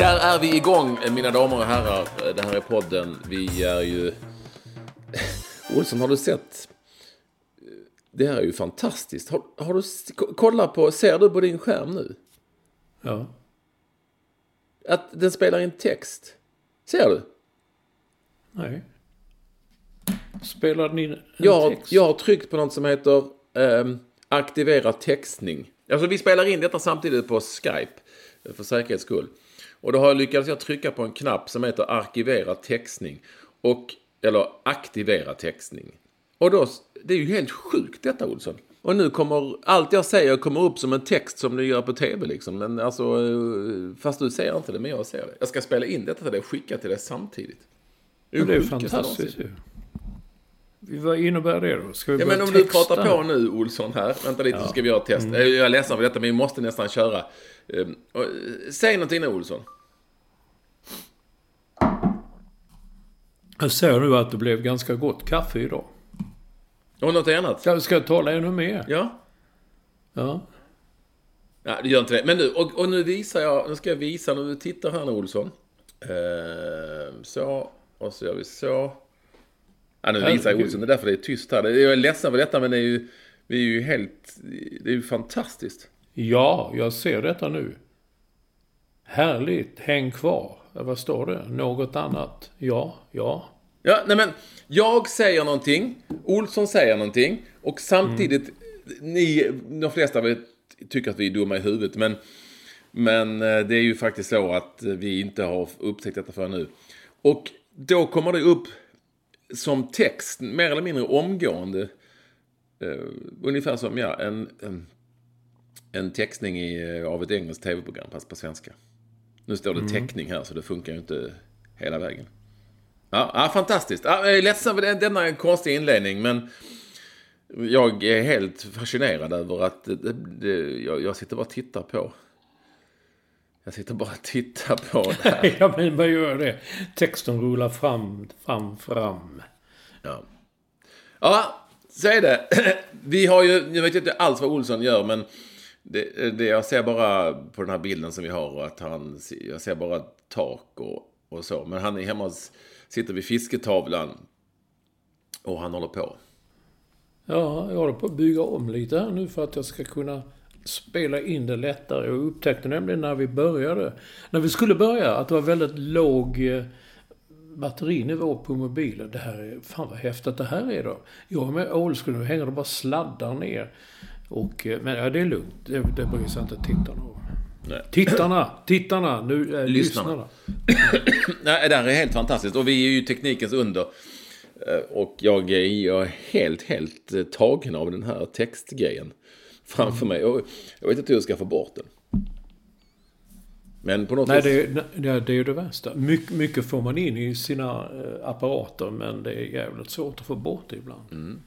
Där är vi igång, mina damer och herrar. Det här är podden. Vi är ju... Olsson, har du sett? Det här är ju fantastiskt. Har, har du... Kolla på... Ser du på din skärm nu? Ja. Att den spelar in text. Ser du? Nej. Spelar den in en Jag, text? jag har tryckt på något som heter ehm, aktivera textning. Alltså vi spelar in detta samtidigt på Skype. eh, För säkerhets skull. Och då har jag lyckats jag trycka på en knapp som heter arkivera textning. Och, eller aktivera textning. Och då, det är ju helt sjukt detta Olsson. Och nu kommer allt jag säger kommer upp som en text som du gör på tv liksom. Men alltså, eh, fast du ser inte det, men jag ser det. Jag ska spela in detta till dig och skicka till dig samtidigt. Det är sjukaste fantastiskt ju. Vad innebär det då? Ska vi Ja, men om du texta? pratar på nu Olsson här. Vänta lite så ska vi göra ett test. Eh, Jag är ledsen för detta men vi måste nästan köra. Ehm, eh, Säg någonting nu Olsson. Jag ser nu att det blev ganska gott kaffe idag. Och något annat? Ska, ska jag tala ännu mer? Ja? Ja. Ja, det gör inte det. Men nu, och, och nu visar jag, nu ska jag visa, nu tittar här nu Olsson. Ehm, så, och så gör vi så. Ja, nu visar jag. Olsson, det är därför det är tyst här. Jag är ledsen för detta men det är ju, vi är ju helt, det är ju fantastiskt. Ja, jag ser detta nu. Härligt. Häng kvar. Vad står det? Något annat? Ja, ja. Ja, nej men jag säger någonting, Olsson säger någonting och samtidigt, ni, de flesta av er tycker att vi är dumma i huvudet men, men eh, det är ju faktiskt så att vi inte har upptäckt detta förrän nu. Och då kommer det upp som text, mer eller mindre omgående, eh, ungefär som ja, en, en, en textning i, eh, av ett engelskt tv-program, fast på svenska. Nu står det teckning här så det funkar ju inte hela vägen. Ja, ja fantastiskt. Ja, jag är ledsen för den- denna konstiga inledning, men jag är helt fascinerad över att det, det, jag, jag sitter bara och tittar på. Jag sitter bara och tittar på det här. Ja, men vad gör det? Texten rullar fram, fram, fram. Ja, ja så är det. Vi har ju, jag vet inte alls vad Olsson gör, men det, det, jag ser bara på den här bilden som vi har att han, jag ser bara tak och, och så. Men han är hemma och sitter vid fisketavlan och han håller på. Ja, jag håller på att bygga om lite här nu för att jag ska kunna spela in det lättare. Jag upptäckte nämligen när vi började, när vi skulle börja, att det var väldigt låg eh, batterinivå på mobilen. Det här är, fan vad häftigt det här är då. Jag är med old school, nu hänger det bara sladdar ner. Och, eh, men ja, det är lugnt. Det, det bryr sig inte tittarna om. Nej. Tittarna! Tittarna! Nu, äh, Lyssnarna. lyssnarna. Nej, det här är helt fantastiskt. Och vi är ju teknikens under. Eh, Och jag är, helt, helt eh, tagen av den här textgrejen framför mig. Och jag vet inte hur jag ska få bort den. Men på något Nej, vis... det, är- det, är ju det värsta. My, mycket får man in i sina eh, apparater, men det är jävligt svårt att få bort det ibland.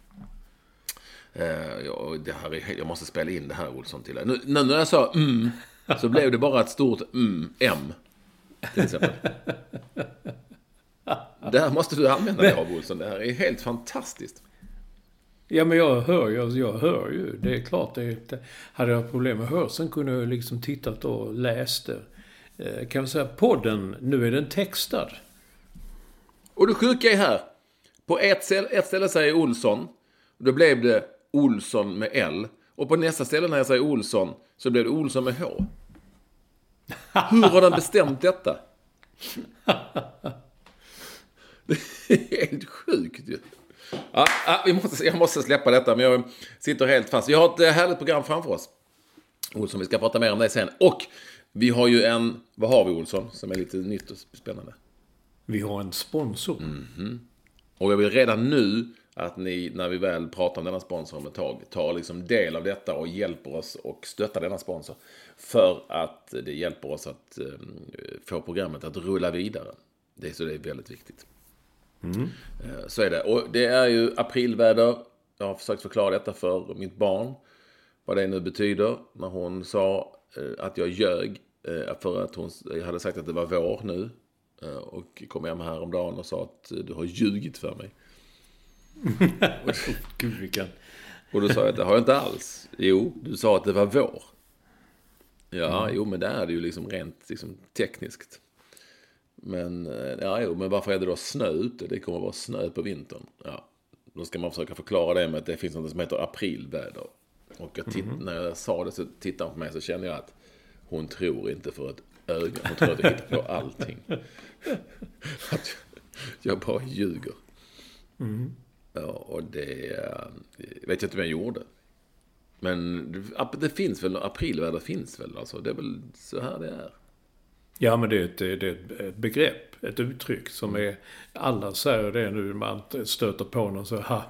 Eh, det här är, jag måste spela in det här Olsson till. Nu, nu när jag sa mm, så blev det bara ett stort mm, M. Till exempel. Det här måste du använda dig av Olsson. Det här är helt fantastiskt. Ja, men jag hör ju. Jag hör ju. Det är klart. Det hade jag problem med hörseln kunde jag liksom tittat och läst det. Eh, Kan vi säga podden, nu är den textad. Och det sjuka är här. På ett ställe, ett ställe säger Olsson. Då blev det Olsson med L. Och på nästa ställe när jag säger Olsson så blev det Olsson med H. Hur har den bestämt detta? Det är helt sjukt ju. Ja, vi måste, jag måste släppa detta, men jag sitter helt fast. Vi har ett eh, härligt program framför oss. Olsson, vi ska prata mer om det sen. Och vi har ju en, vad har vi Olsson, som är lite nytt och spännande? Vi har en sponsor. Och jag vill redan nu att ni, när vi väl pratar om denna sponsor om ett tag, tar liksom del av detta och hjälper oss och stöttar denna sponsor. För att det hjälper oss att eh, få programmet att rulla vidare. Det är så det är väldigt viktigt. Eh, Så är det. Och det är ju aprilväder. Jag har försökt förklara detta för mitt barn. Vad det nu betyder. När hon sa eh, att jag ljög. eh, För att hon hade sagt att det var vår nu. Och kom hem häromdagen och sa att du har ljugit för mig. Gud vilken... Och då sa jag att det har jag inte alls. Jo, du sa att det var vår. Ja, jo, men det är det ju liksom rent liksom, tekniskt. Men, eh, ja, jo, men varför är det då snö ute? Det kommer att vara snö på vintern. Ja, då ska man försöka förklara det med att det finns något som heter aprilväder. Och jag titt, när jag sa det så tittade hon på mig så kände jag att hon tror inte för ett öga. Hon tror att jag hittar på allting. Att jag bara ljuger. Ja, och det eh, vet jag inte om jag gjorde. Men det- finns väl, aprilväder finns väl alltså. Det är väl så här det är. Ja, men det är, ett, det är ett begrepp, ett uttryck som är... Alla säger det nu, man stöter på någon så ha,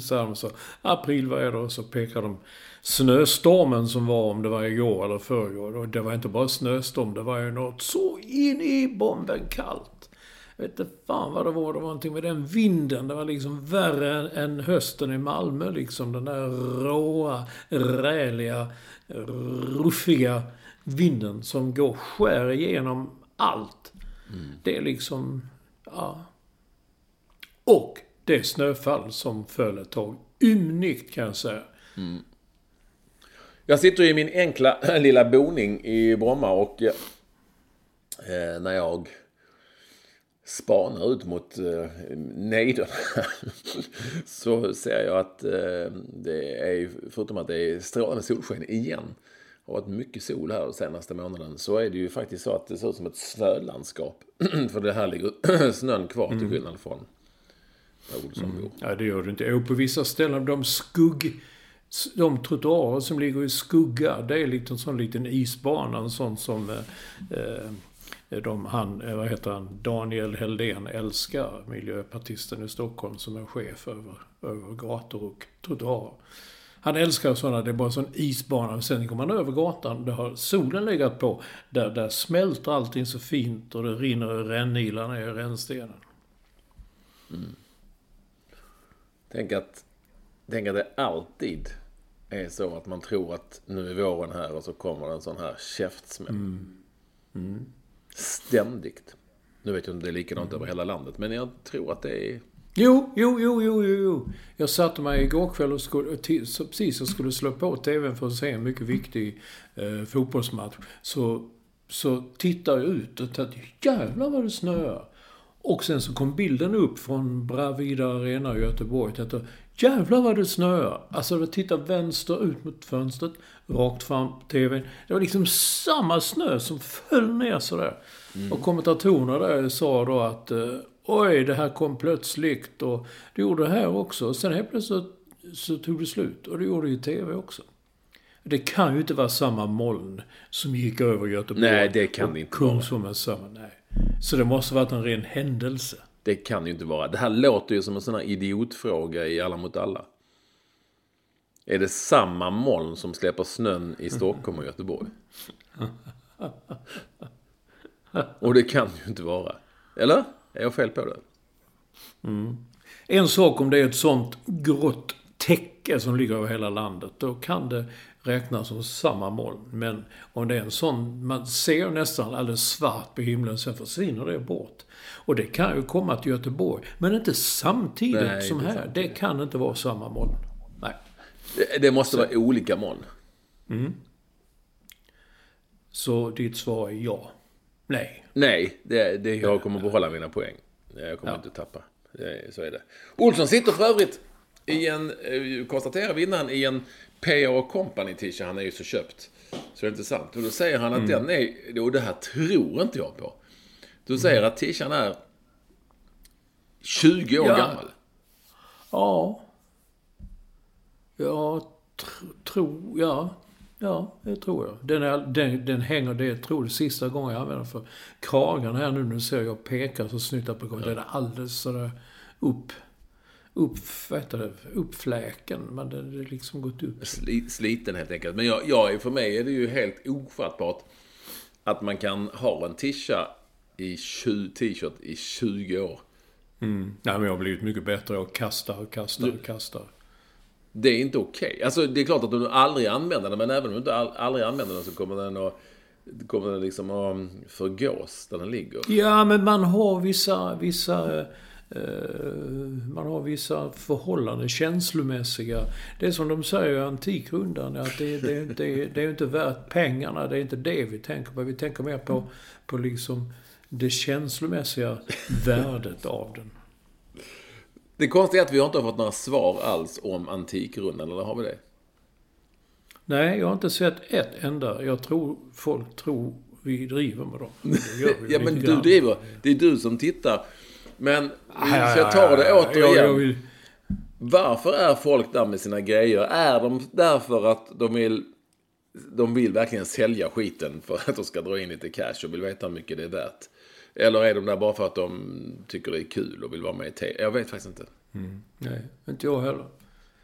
så här, så aprilväder och så pekar de snöstormen som var, om det var igår eller förrgår. Och det var inte bara snöstorm, det var ju något så in i bomben kallt. Jag vet inte fan vad det var, det var någonting med den vinden. Det var liksom värre än, hösten i Malmö liksom. Den där råa, räliga, ruffiga vinden som går skär igenom allt. Det är liksom, ja. Och det snöfall som föll ett tag. Ymnigt kan jag säga. Jag sitter i min enkla lilla boning i Bromma och eh, när jag spanar ut mot eh, nejderna så ser jag att eh, det är, förutom att det är strålande solsken igen, och varit mycket sol här den senaste månaden, så är det ju faktiskt så att det ser ut som ett snölandskap. För det här ligger snön kvar till skillnad från där Olsson bor. Ja, det gör det inte. Och på vissa ställen, de skugg... De trottoarer som ligger i skugga, det är lite en sån liten isbana. En sån som eh, eh, de, han, eh, vad heter han, Daniel Heldén älskar, miljöpartisten i Stockholm som är chef över, över gator och trottoarer. Han älskar sådana, det är bara sån isbana. Sen går man över gatan, där har solen legat på. Där, där smälter allting så fint och det rinner rännilar ner i rännstenen. Tänk att, tänk att det alltid är så att man tror att nu är våren här och så kommer det en sån här käftsmäll. Ständigt. Nu vet jag inte om det är likadant över hela landet, men jag tror att det är... Jo, jo, jo, jo, jo. Jag satte mig igår kväll och skulle, så precis och skulle slå på TVn för att se en mycket viktig eh, fotbollsmatch. Så, så tittar jag ut och tänkte, jävlar vad det snöar. Och sen så kom bilden upp från Bravida Arena i Göteborg. Jag tänkte, jävlar vad det snöar. Alltså jag tittar vänster ut mot fönstret, rakt fram på TVn. Det var liksom samma snö som föll ner sådär. Och kommentatorerna där sa då att eh, oj, det här kom plötsligt och det gjorde det här också. Och sen helt plötsligt så, så tog det slut och det gjorde det i TV också. Det kan ju inte vara samma moln som gick över Göteborg. Nej, det kan det inte Kungsholm är samma, nej. Så det måste varit en ren händelse. Det kan ju inte vara. Det här låter ju som en sån här idiotfråga i Alla mot alla. Är det samma moln som släpper snön i Stockholm och Göteborg? Och det kan ju inte vara. Eller? Är jag fel på det? En sak om det är ett sånt grått täcke som ligger över hela landet, då kan det räknas som samma moln. Men om det är en sån, man ser nästan alldeles svart på himlen, sen försvinner det bort. Och det kan ju komma till Göteborg, men inte samtidigt Nej, som här. Det kan inte vara samma moln. Nej. Det, det måste vara olika moln. Så ditt svar är ja. Nej. Nej, det, det, jag kommer behålla mina poäng. Jag kommer inte tappa. Så är det. Olsson sitter för övrigt i en, eh, konstaterar vi innan, i en P.A. Company t-shirt. Han är ju så köpt. Så det är intressant. Och då säger han att den är, och det här tror inte jag på. Du säger att t-shirten är 20 år Ja. gammal. Ja. Jag tr- tror, ja. Ja, det tror jag. Den, är, den, den hänger, det jag tror är sista gången jag använder den för kragen här nu. Nu ser jag pekar så snittar på kragen. Den är alldeles sådär upp, upp, det, uppfläken. Men den är liksom gått upp. Sli, sliten helt enkelt. Men jag, jag, för mig är det ju helt ofattbart att man kan ha en tisha i 20 t-shirt i 20 år. Nej, men jag har blivit mycket bättre. Jag kastar och kastar och kastar. Det är inte okej. Alltså det är klart att du aldrig använder den, men även om du inte all, aldrig använder den så kommer den att kommer den liksom att förgås där den ligger. Ja, men man har vissa, vissa, man har vissa förhållanden, känslomässiga. Det är som de säger i Antikrundan, att det, det, det, det är inte värt pengarna. Det är inte det vi tänker på. Vi tänker mer på, på liksom det känslomässiga värdet av den. Det konstiga är att vi har inte fått några svar alls om Antikrundan, eller har vi det? Nej, jag har inte sett ett enda. Jag tror folk tror vi driver med dem. Ja, men du driver. Det är du som tittar. Men vi Ja, ska ja, ta det återigen. Jag, jag Varför är folk där med sina grejer? Är de därför att de vill, de vill verkligen sälja skiten för att de ska dra in lite cash och vill veta hur mycket det är värt? Eller är de där bara för att de tycker det är kul och vill vara med i te? Jag vet faktiskt inte. Nej, inte jag heller.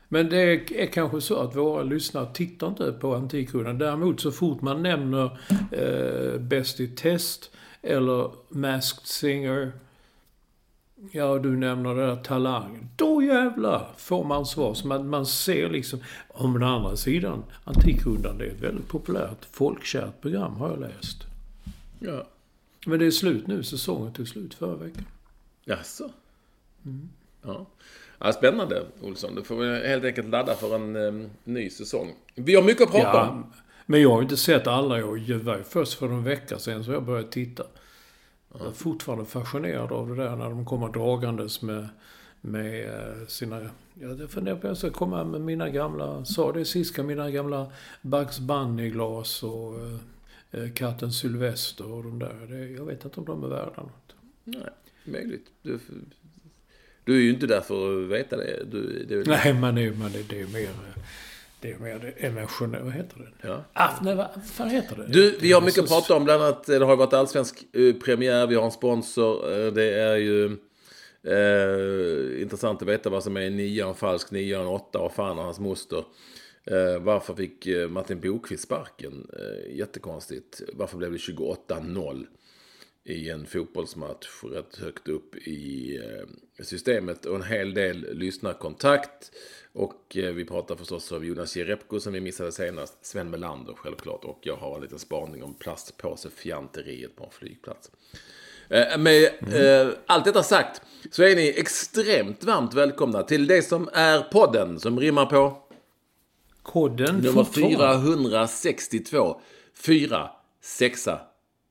Men det är kanske så att våra lyssnare tittar inte på Antikrundan. Däremot så fort man nämner eh, Bäst i test eller Masked Singer. Ja, du nämner det där Talang. Då jävlar får man svar. Så man, man ser liksom... Om den andra sidan, Antikrundan, det är ett väldigt populärt, folkkärt program har jag läst. Ja. Men det är slut nu. Säsongen tog slut förra veckan. Jaså? Ja. ja. Spännande, Olsson. Du får väl helt enkelt ladda för en em, ny säsong. Vi har mycket att prata om. Ja, men jag har inte sett alla. Jag ju först för en vecka sedan så jag började titta. Jag är fortfarande fascinerad av det där när de kommer dragandes med, med eh, sina... Jag funderar på att jag ska komma med mina gamla... Sa det sist, mina gamla Bugs Bunny-glas och eh, eh, katten Sylvester och de där. Det, jag vet inte om de är värda något. Nej, möjligt. Du, du är ju inte där för att veta det. Du, det är Nej, men det, men det, det är mer... Det är mer det emotionella... Vad heter det? Ja. Ah, nej, vad fan heter det? Du, vi har mycket att prata om. Bland annat, eh, det har varit allsvensk eh, premiär. Vi har en sponsor. Eh, Det är ju eh, intressant att veta vad som är en nia, en falsk nia, en åtta och fan och hans moster. Eh, varför fick Martin Bokvist sparken? Eh, jättekonstigt. Varför blev det 28-0 i en fotbollsmatch rätt högt upp i systemet? Och en hel del lyssnarkontakt. Och eh, vi pratar förstås om Jonas Jerebko som vi missade senast. Sven Melander självklart. Och jag har en liten spaning om plastpåsefjanteriet på en flygplats. Eh, Med eh, allt detta sagt så är ni extremt varmt välkomna till det som är podden som rimmar på Koden nummer fortfarande. 462. 4, 6,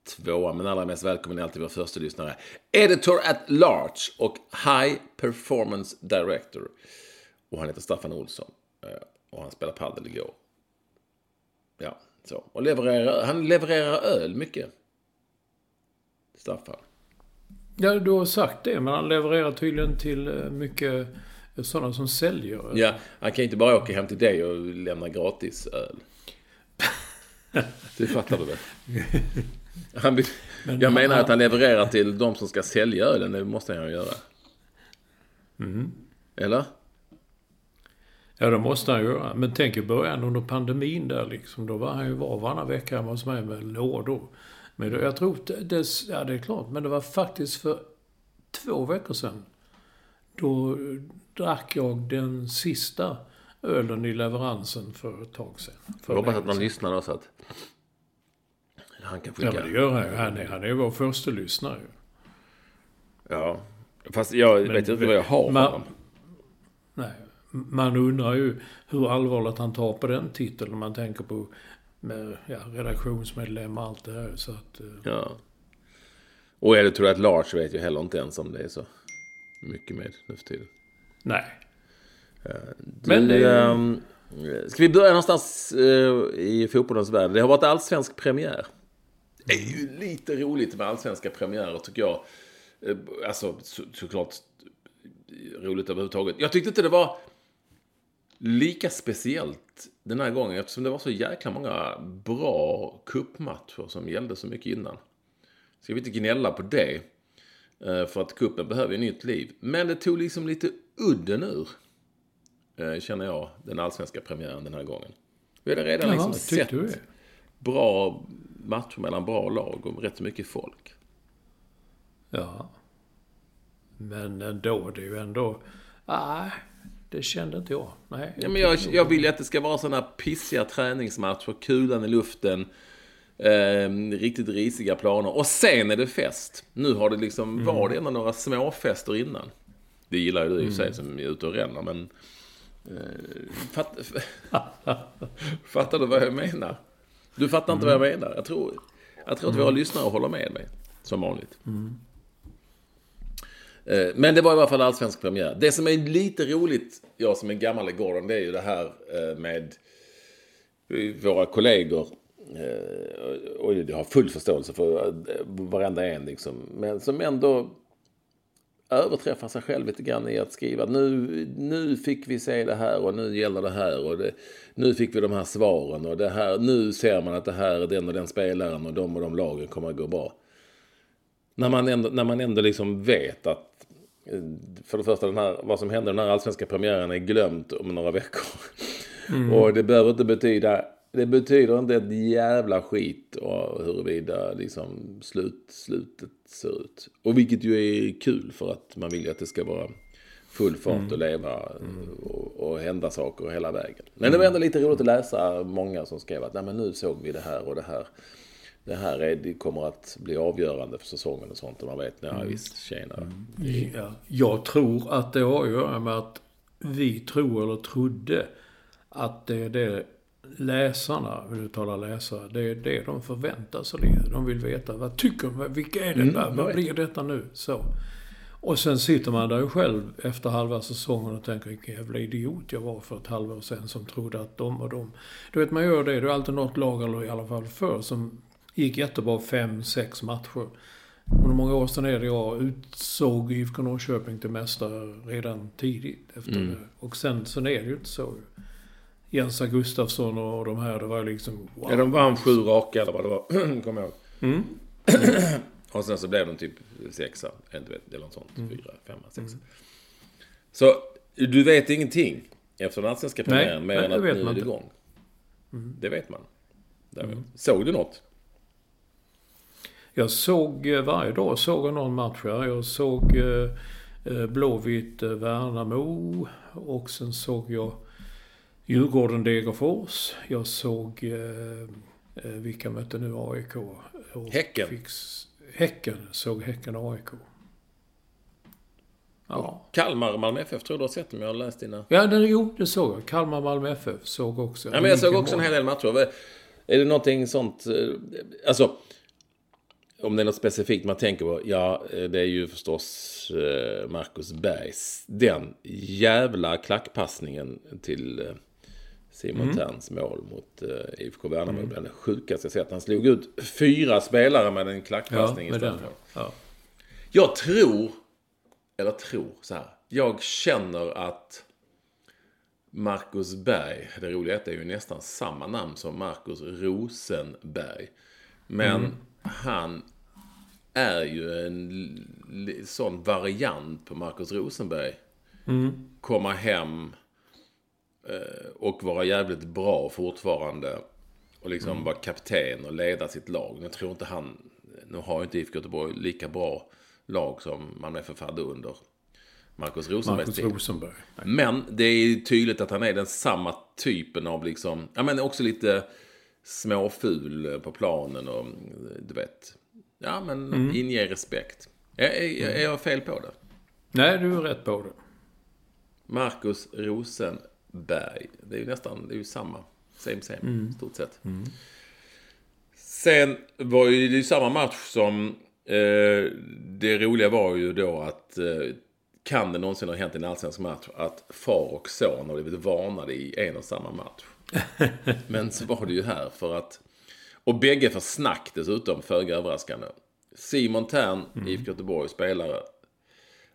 2. Men allra mest välkommen är alltid vår första lyssnare. Editor at Large och High Performance Director. Och han heter Staffan Olsson. Eh, Och han spelar padel igår. Ja, så. Och levererar, han levererar öl mycket. Staffan. Ja, du har sagt det, men han levererar tydligen till eh, mycket eh, sådana som säljer. Ja, han kan inte bara åka hem till dig och lämna gratis öl. Det fattar du väl? Han Men jag han- menar att han levererar till de som ska sälja ölen. Det måste han ju göra. Eller? Ja, det måste han göra. Men tänk i början under pandemin där liksom. Då var han ju var varannan vecka hemma hos mig med lådor. Men då, jag tror det, det, ja det är klart. Men det var faktiskt för två veckor sedan. Då drack jag den sista ölen i leveransen för ett tag sedan. Jag hoppas att man lyssnar då så att han kan Ja, skicka. men det gör han ju. Han är, han är vår första lyssnare. Ja. Fast jag vet inte vad jag har man- honom. Nej. Man undrar ju hur allvarligt han tar på den titeln om man tänker på med, ja, redaktionsmedlem och allt det här. Så att, eh, Ja. Och är det tror jag att Lars vet ju heller inte ens om det är så mycket med nu för tiden. nej. Du, Men det- ehm, ska vi börja någonstans eh, i fotbollens värld? Det har varit allsvensk premiär. Det är ju lite roligt med allsvenska premiärer tycker jag. Eh, Alltså så, såklart roligt överhuvudtaget. Jag tyckte inte det var lika speciellt den här gången eftersom det var så jäkla många bra kuppmatcher som gällde så mycket innan. Ska vi inte gnälla på det? Eh, För att kuppen behöver ju nytt liv. Men det tog liksom lite udden ur. eh, Känner jag, den allsvenska premiären den här gången. Vi hade redan Jaha, liksom sett bra matcher mellan bra lag och rätt så mycket folk. Ja. Men ändå, det är ju ändå... Nej, det kände inte jag. Nej, Ja, men jag, jag vill ju att det ska vara sådana pissiga träningsmatcher, kulan i luften, eh, riktigt risiga planer. Och sen är det fest. Nu har det liksom, var det ändå några småfester innan. Det gillar ju du i och för sig som är ute och ränner, men... Eh, fatt, fattar du vad jag menar? Du fattar inte vad jag menar. Jag tror, jag tror att våra lyssnare håller med mig, som vanligt. Eh, Eh, men det var i alla fall allsvensk premiär. Det som är lite roligt, jag som är gammal i Gordon, det är ju det här eh, med eh, våra kollegor. Och jag har full förståelse för varenda en liksom. Men som ändå överträffar sig själv lite grann i att skriva nu, nu fick vi se det här och nu gäller det här och det, nu fick vi de här svaren och det här, nu ser man att det här är den och den spelaren och de och de lagen kommer att gå bra. När man ändå, när man ändå liksom vet att för det första den här, vad som hände den här allsvenska premiären är glömt om några veckor. Och det behöver inte betyda, det betyder inte ett jävla skit och huruvida liksom slut, slutet ser ut. Och vilket ju är kul för att man vill ju att det ska vara full fart och leva och, och hända saker hela vägen. Men det var ändå lite roligt att läsa många som skrev att Nej, men nu såg vi det här och det här. Det här är, det kommer att bli avgörande för säsongen och sånt. Och man vet, ja visst, tjena. Ja, jag tror att det har att göra med att vi tror eller trodde att det är det läsarna, vill du tala läsare, det är det de förväntar sig. De vill veta, vad tycker de? Vilka är det Mm, där? jag Vad blir detta nu? Så. Och sen sitter man där själv efter halva säsongen och tänker vilken jävla idiot jag var för ett halvår sedan som trodde att de och de... Du vet, man gör det. Det är alltid något lag, eller i alla fall förr, som gick jättebra fem, sex matcher. Och hur många år sedan är det jag utsåg IFK Norrköping till mästare redan tidigt efter Mm. det. Och sen, sen är det ju inte så. Jensa Gustafsson och de här, det var liksom... Wow. Ja, de vann sju raka eller vad det var. Kommer jag ihåg. Mm. Och sen så blev de typ sexa. Inte vet, eller något sånt. Mm. Fyra, femma, sexa. Så du vet ingenting efter den allsvenska premiären mer än att nu är man det igång. Mm. Det vet man. Därmed. Såg du något? Jag såg eh, varje dag såg jag någon match. ja. Jag såg eh, eh, Blåvitt Värnamo och sen såg jag Djurgården Degerfors. Jag såg eh, vilka mötte nu AIK? Och Häcken. Fick, häcken. Såg Häcken AIK. Ja. Kalmar, Malmö FF, tror du har sett dem? Jag har läst dina... Ja, det, jo, det såg jag. Kalmar, Malmö FF såg också. Ja, men jag såg också en hel del matcher. Är det någonting sånt... Alltså, om det är något specifikt man tänker på. Ja, eh, det är ju förstås eh, Marcus Bergs. Den jävla klackpassningen till eh, Simon Mm. Terns mål mot IFK Värnamo. Mm. Den sjukaste jag sett. Han slog ut fyra spelare med en Ja, klackpassning den. istället. Ja. Jag tror, eller tror så här. Jag känner att Marcus Berg, det roliga är att det är ju nästan samma namn som Marcus Rosenberg. Men han är ju en sån variant på Marcus Rosenberg. Komma hem eh, och vara jävligt bra fortfarande. Och liksom vara kapten och leda sitt lag. Nu tror inte han, nu har ju inte IFK Göteborg lika bra lag som Malmö FF hade under Marcus Rosenbergs Marcus. Rosenberg. Men det är tydligt att han är den samma typen av liksom, ja men också lite småful på planen och du vet. Ja men inger respekt. Är, är, är jag fel på det? Nej, du är rätt på det. Marcus Rosenberg. Det är ju nästan, det är ju samma. Same same, stort sett. Sen var ju det ju samma match som, eh, det roliga var ju då att, eh, kan det någonsin ha hänt i en allsvensk match att far och son har blivit varnade i en och samma match? Men så var det ju här för att, och bägge för snack dessutom, föga överraskande. Simon Tern, Mm. IFK Göteborg, spelare,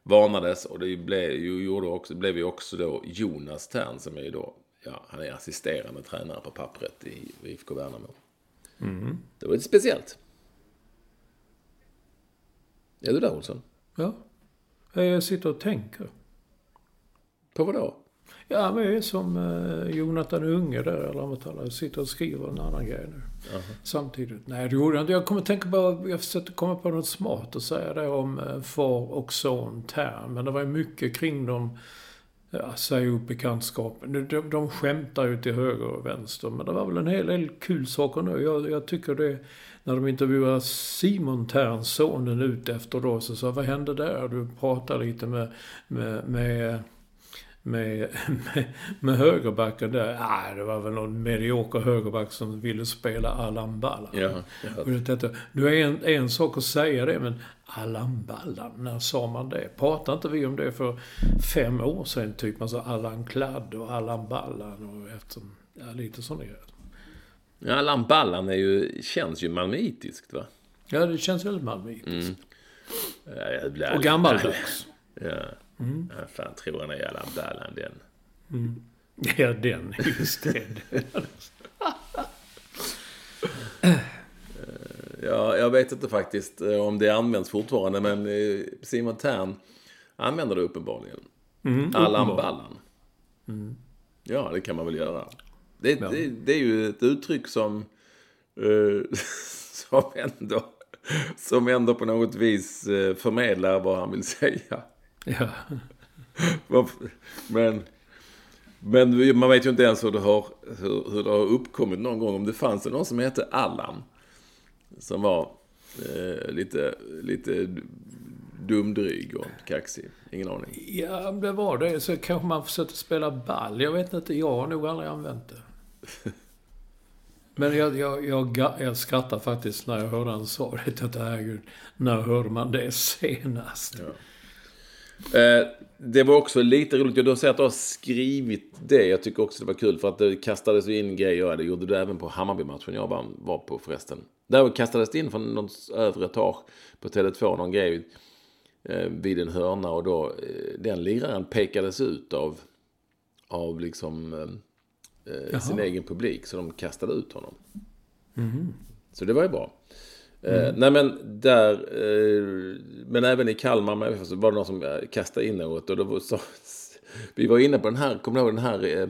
varnades och det blev ju, gjorde också, blev ju också då Jonas Tern som är ju då, ja, han är assisterande tränare på pappret i IFK Värnamo. Mm. Det var lite speciellt. Är du där Olsson? Ja. Jag sitter och tänker. På vad då? Ja, men jag är som eh, Jonathan Unge där, eller vad talar. Jag sitter och skriver en annan grej nu. Samtidigt. Nej, det gjorde jag inte. Jag kommer tänka på, jag försökte komma på något smart att säga det om eh, far och son term. Men det var ju mycket kring dem, ja, säga upp bekantskapen. De, de, de skämtar ju till höger och vänster. Men det var väl en hel del kul saker nu. Jag, jag tycker det, när de intervjuade Simon Tern, sonen, ut efter då, så sa vad hände där? Du pratade lite med, med, med med, med, med högerbacken där. Nej, det var väl någon medioker högerback som ville spela Allan Ballan. Ja, ja. Och jag tänkte, nu är en, en sak att säga det, men Allan Ballan, när sa man det? Pratade inte vi om det för fem år sedan? Typ man sa Allan Kladd och Allan Ballan och efter, ja, lite sådana grejer. ja Allan Ballan är ju, känns ju malmöitiskt va? Ja, det känns väldigt malmöitiskt. Mm. Ja, Och gammaldags. Ja. Ja, fan tror han är Allan Ballan den. Ja, den, just det. Ja, jag vet inte faktiskt eh, om det används fortfarande, men eh, Simon Tern använder det uppenbarligen. Mm, Allan. Ballan. Ja, det kan man väl göra. Det, det, det är ju ett uttryck som, eh, som, ändå, som ändå på något vis eh, förmedlar vad han vill säga. Ja. Men, men man vet ju inte ens hur det, har, hur, hur det har uppkommit någon gång. Om det fanns någon som hette Allan. Som var eh, lite, lite dumdryg och kaxig. Ingen aning. Ja, om det var det så kanske man försökte spela ball. Jag vet inte, jag har nog aldrig använt det. Men jag, jag, jag, jag skrattar faktiskt när jag hörde han sa det. Tänkte, herregud, när hörde man det senast? Eh, det var också lite roligt. Du har sett att du har skrivit det. Jag tycker också det var kul för att det kastades in grejer. Det gjorde det även på Hammarby-matchen jag var, var på förresten. Där kastades det in från någons övre etage på Tele2 någon grej eh, vid en hörna och då eh, den liraren pekades ut av, av liksom eh, eh, sin egen publik så de kastade ut honom. Så det var ju bra. Eh, nej men där, eh, men även i Kalmar med, så var det någon som eh, kastade in något och då var så, vi var inne på den här, kommer du ihåg den här eh,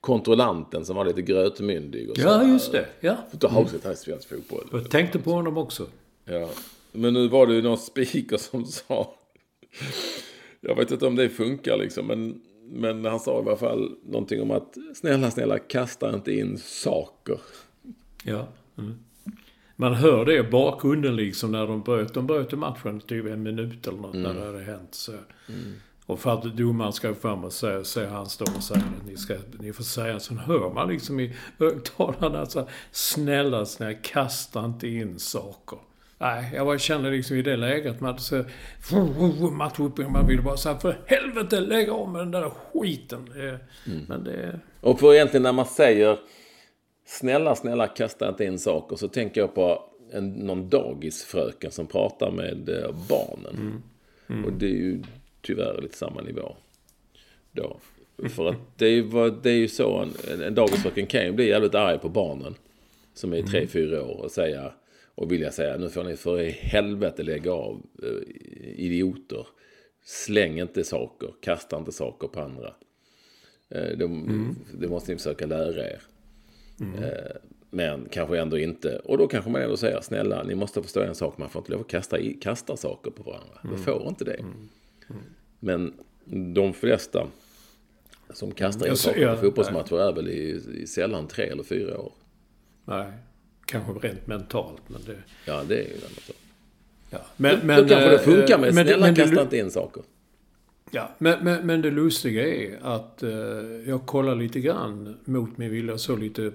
kontrollanten som var lite grötmyndig och så. Ja, just det. Ja. Får ta huset här i svensk fotboll. Jag tänkte på honom också. Ja. Men nu var det ju någon speaker som sa, jag vet inte om det funkar liksom, men, men han sa i alla fall någonting om att snälla, snälla, kasta inte in saker. Ja. Mm. Man hör det i bakgrunden liksom när de bröt. De bröt matchen typ en minut eller något när det hade hänt. Så. Och för att domaren ska fram och säga, säger han står och säger att ni, ska, ni får säga. Så hör man liksom i högtalarna så snälla, snälla, kasta inte in saker. Nej, jag bara kände liksom i det läget, man så matchuppbyggnaden, man ville bara säga för helvete lägg av med den där skiten. Eh, Men det... Och för egentligen när man säger snälla, snälla kasta inte in saker så tänker jag på en, någon dagisfröken som pratar med eh, barnen. Och det är ju tyvärr lite samma nivå då. För att det är, ju det är ju så, en, en dagisfröken kan ju bli jävligt arg på barnen som är tre fyra år och säga och vilja säga nu får ni för i helvete lägga av eh, idioter. Släng inte saker, kasta inte saker på andra. Eh, de, Det måste ni försöka lära er. Eh, Men kanske ändå inte. Och då kanske man ändå säger snälla, ni måste förstå en sak. Man får inte lov att kasta, i, kasta saker på varandra. Man får inte det. Men de flesta som kastar in saker på fotbollsmatcher är väl i, i sällan tre eller fyra år. Nej, kanske rent mentalt, men det... Ja, det är ju sak. Ja. Men, då kanske det eh, funkar med men det- snälla men det- kasta inte in saker. Ja, men, men, men det lustiga är att eh, jag kollar lite grann mot min vilja. Så lite, eh,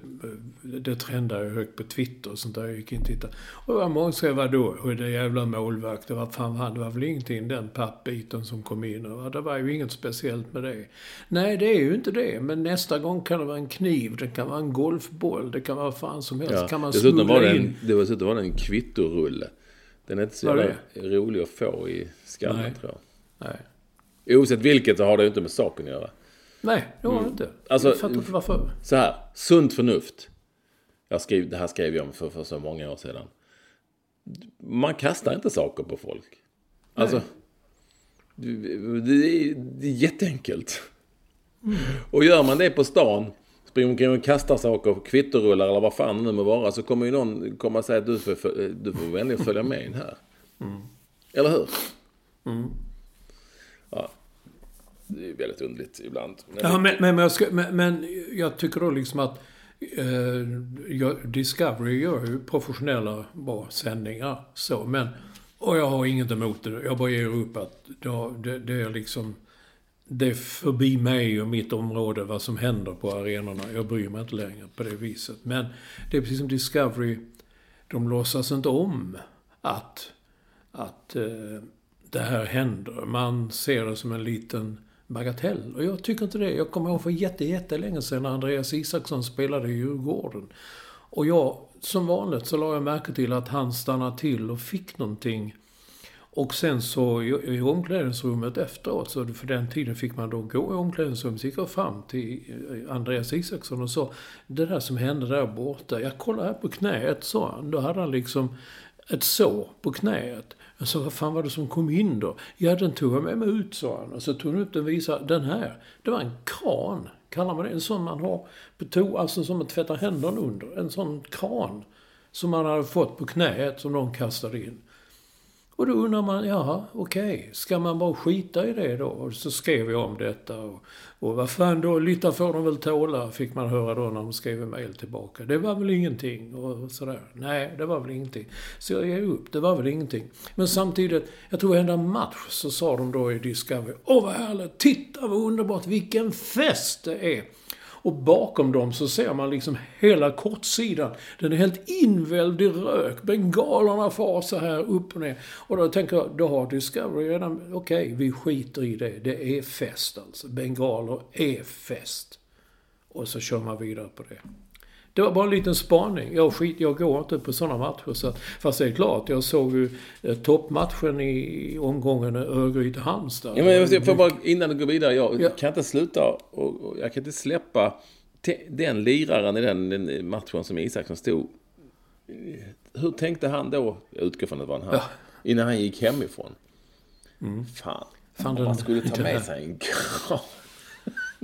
det trendar ju högt på Twitter och sånt där. Jag gick in och tittade. Och det var många som skrev, vadå? Och det jävla målvakten, vad fan var han? Det var väl ingenting den pappbiten som kom in. Och det var ju inget speciellt med det. Nej, det är ju inte det. Men nästa gång kan det vara en kniv, det kan vara en golfboll, det kan vara vad fan som helst. Ja. Kan man Dessutom, var det in? en, det var- dessutom var det en kvittorulle. Den är inte så jävla rolig att få i skallen tror jag. Nej. Oavsett vilket så har det ju inte med saken att göra. Nej, det har det inte. Alltså- jag fattar inte varför. Så här, sunt förnuft. Jag skrev, det här skrev jag om för, för så många år sedan. Man kastar inte saker på folk. Alltså, det, är, det är jätteenkelt. Och gör man det på stan, springer omkring och kastar saker, kvitterullar eller vad fan det nu må vara, så kommer ju någon komma och säga att du får, du får vänligen följa med in här. Eller hur? Ja. Det är väldigt underligt ibland. Men Ja, men, men, men, jag ska, men, men jag tycker då liksom att eh, Discovery gör ju professionella bra sändningar. Så, men, och jag har inget emot det. Jag bara ger upp att det, det, det är liksom... Det är förbi mig och mitt område vad som händer på arenorna. Jag bryr mig inte längre på det viset. Men det är precis som Discovery. De låtsas inte om att, att eh, det här händer. Man ser det som en liten bagatell. Och jag tycker inte det. Jag kommer ihåg för jätte, jättelänge sedan när Andreas Isaksson spelade i Djurgården. Och jag, som vanligt, så la jag märke till att han stannade till och fick någonting. Och sen så i, i omklädningsrummet efteråt, så för den tiden fick man då gå i omklädningsrummet, så gick jag fram till eh, Andreas Isaksson och sa Det där som hände där borta, jag kollar här på knäet, sa han. Då hade han liksom ett sår på knäet. Jag sa, vad fan var det som kom in då? Ja, den tog jag med mig ut, sa han. Och så tog han upp den och visade, den här, det var en kran. Kallar man det? En sån man har på toa, alltså som man tvättar händerna under. En sån kran. Som man hade fått på knät som någon kastade in. Och då undrar man, jaha, okej, ska man bara skita i det då? Och så skrev jag om detta och, och vad fan då, lite får de väl tåla, fick man höra då när de skrev mejl tillbaka. Det var väl ingenting och sådär. Nej, det var väl ingenting. Så jag ger upp, det var väl ingenting. Men samtidigt, jag tror varenda match så sa de då i Discovery, åh vad härligt, titta vad underbart, vilken fest det är. Och bakom dem så ser man liksom hela kortsidan. Den är helt invälvd i rök. Bengalerna far så här upp och ner. Och då tänker jag, då har Discovery redan, okej, vi skiter i det. Det är fest alltså. Bengaler är fest. Och så kör man vidare på det. Det var bara en liten spaning. Jag, skit, jag går inte på sådana matcher. Så, fast det är klart, jag såg ju eh, toppmatchen i omgången Örgryte-Halmstad. Ja, men jag får bara, innan du går vidare, jag Ja. kan inte sluta och, och jag kan inte släppa den liraren i den, den matchen som Isaksson stod. Hur tänkte han då? Jag utgår från att det var en han. Ja. Innan han gick hemifrån. Fan. Fan, man skulle ta med sig en kran.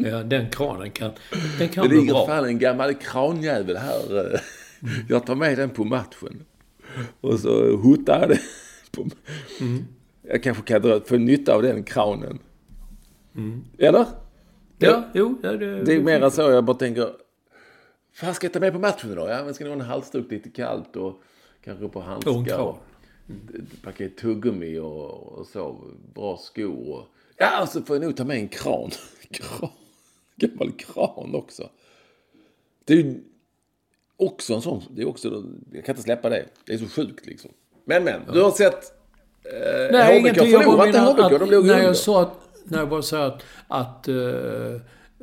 Ja, den kranen kan, den kan Det bli ligger bra. fan en gammal kranjävel här. eh. Jag tar med den på matchen. Och så hotar jag det. På... Jag kanske kan dra- få nytta av den kranen. Eller? Ja, jo. Ja, det, Det är mer så jag bara tänker. Fan ska jag ta med på matchen idag? Ja, men ska det vara en halsduk lite kallt och kanske på Och en handskar. kran. Och ett paket tuggummi och, och så. Bra skor. Och... Ja, så får jag nog ta med en kran. kran. Gammal kran också. Det är ju också en sån. Det är också, jag kan inte släppa det. Det är så sjukt liksom. Men men, du har sett eh, Nej, HBK förlorat menar HBK. att, De låg när jag sa att, när jag bara sa att, att eh,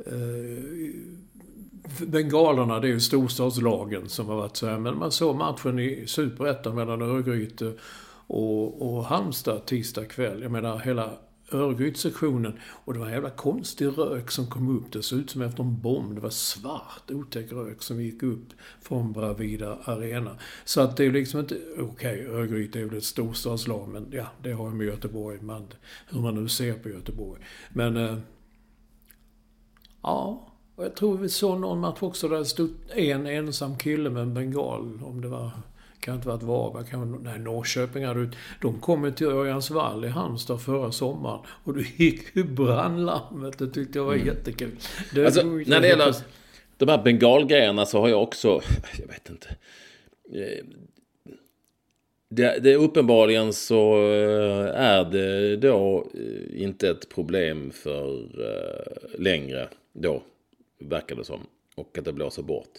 eh, Bengalerna, det är ju storstadslagen som har varit så här. Men man såg matchen i Superettan mellan Örgryte och, och Halmstad tisdag kväll. Jag menar hela Örgrytesektionen, Och det var en jävla konstig rök som kom upp. Det såg ut som efter en bomb. Det var svart, otäck rök som gick upp från Bravida Arena. Så att det är liksom inte... Okej, Örgryte är väl ett storstadslag, men ja, det har ju med Göteborg. Man, hur man nu ser på Göteborg. Men... Eh, Ja, och jag tror vi såg någon match också där det stod en ensam kille med en bengal. Om det var... Kan inte varit Varberg, kan vara, nej Norrköping hade ut. De kom till Örjansvall i Halmstad förra sommaren. Och då gick ju brandlarmet. Det tyckte jag var jättekul. Det, Alltså, när det gäller de här bengalgrejerna så har jag också, jag vet inte. Eh, Det, det är uppenbarligen så eh, är det då eh, inte ett problem för längre då, verkar det som. Och att det blåser bort.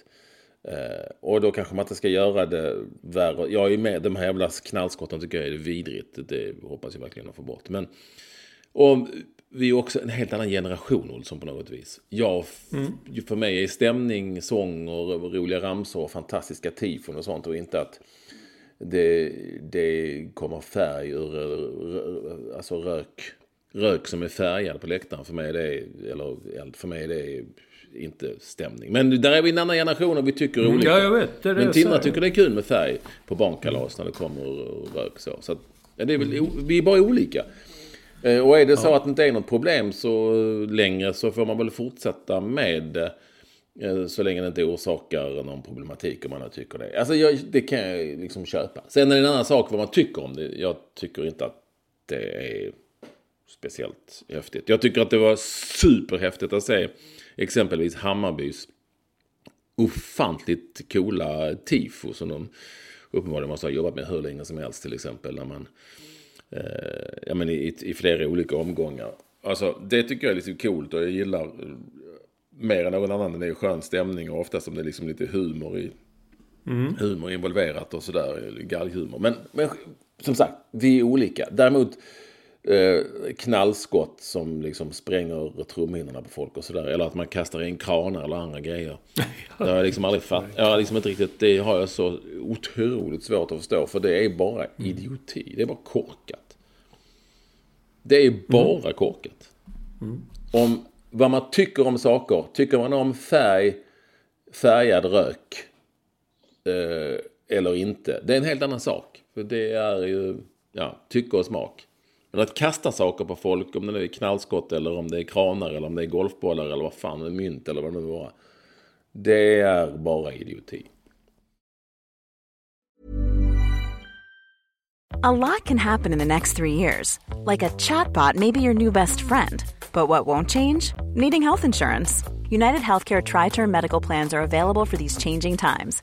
Eh, och då kanske man inte ska göra det värre. Jag är med, de här jävla knallskotten tycker jag är vidrigt. Det hoppas jag verkligen att få bort. Men och vi är också en helt annan generation, Olsson, på något vis. Jag, f- För mig är stämning, sång och roliga ramsor och fantastiska tifon och sånt och inte att det, det kommer färg ur, alltså rök, rök som är färgad på läktaren. För mig är det, eller eld, för mig är det inte stämning. Men där är vi en annan generation och vi tycker mm, olika. Ja, jag vet. Det Men Tindra tycker det är kul med färg på barnkalas när det kommer rök så. så att, ja, det är väl, vi är bara olika. Eh, och är det så ja. att det inte är något problem så längre så får man väl fortsätta med det. Eh, så länge det inte orsakar någon problematik om man tycker det. Alltså jag, det kan jag liksom köpa. Sen är det en annan sak vad man tycker om det. Jag tycker inte att det är speciellt häftigt. Jag tycker att det var superhäftigt att se exempelvis Hammarbys ofantligt coola tifo som de uppenbarligen måste ha jobbat med hur länge som helst till exempel. När man, eh, ja, men i, i flera olika omgångar. Alltså det tycker jag är lite coolt och jag gillar eh, mer än någon annan. Det är skön stämning och ofta som det är liksom lite humor i mm. humor involverat och sådär. Galghumor. Men, men som sagt, vi är olika. Däremot eh, knallskott som liksom spränger trumhinnorna på folk och sådär. Eller att man kastar in kranar eller andra grejer. det har jag liksom aldrig fattat. Jag har liksom inte riktigt, det har jag så otroligt svårt att förstå. För det är bara idioti. Det är bara korkat. Det är bara mm. korkat. Mm. Om vad man tycker om saker. Tycker man om färg, färgad rök eh, eller inte. Det är en helt annan sak. För det är ju, ja, tycke och smak. Men att kasta saker på folk, om det nu är knallskott eller om det är kranar eller om det är golfbollar eller vad fan, det är mynt eller vad det nu var. Det är bara idioti. A lot can happen in the next three years. Like a chatbot may be your new best friend. But what won't change? Needing health insurance. United Healthcare Tri Term Medical Plans are available for these changing times.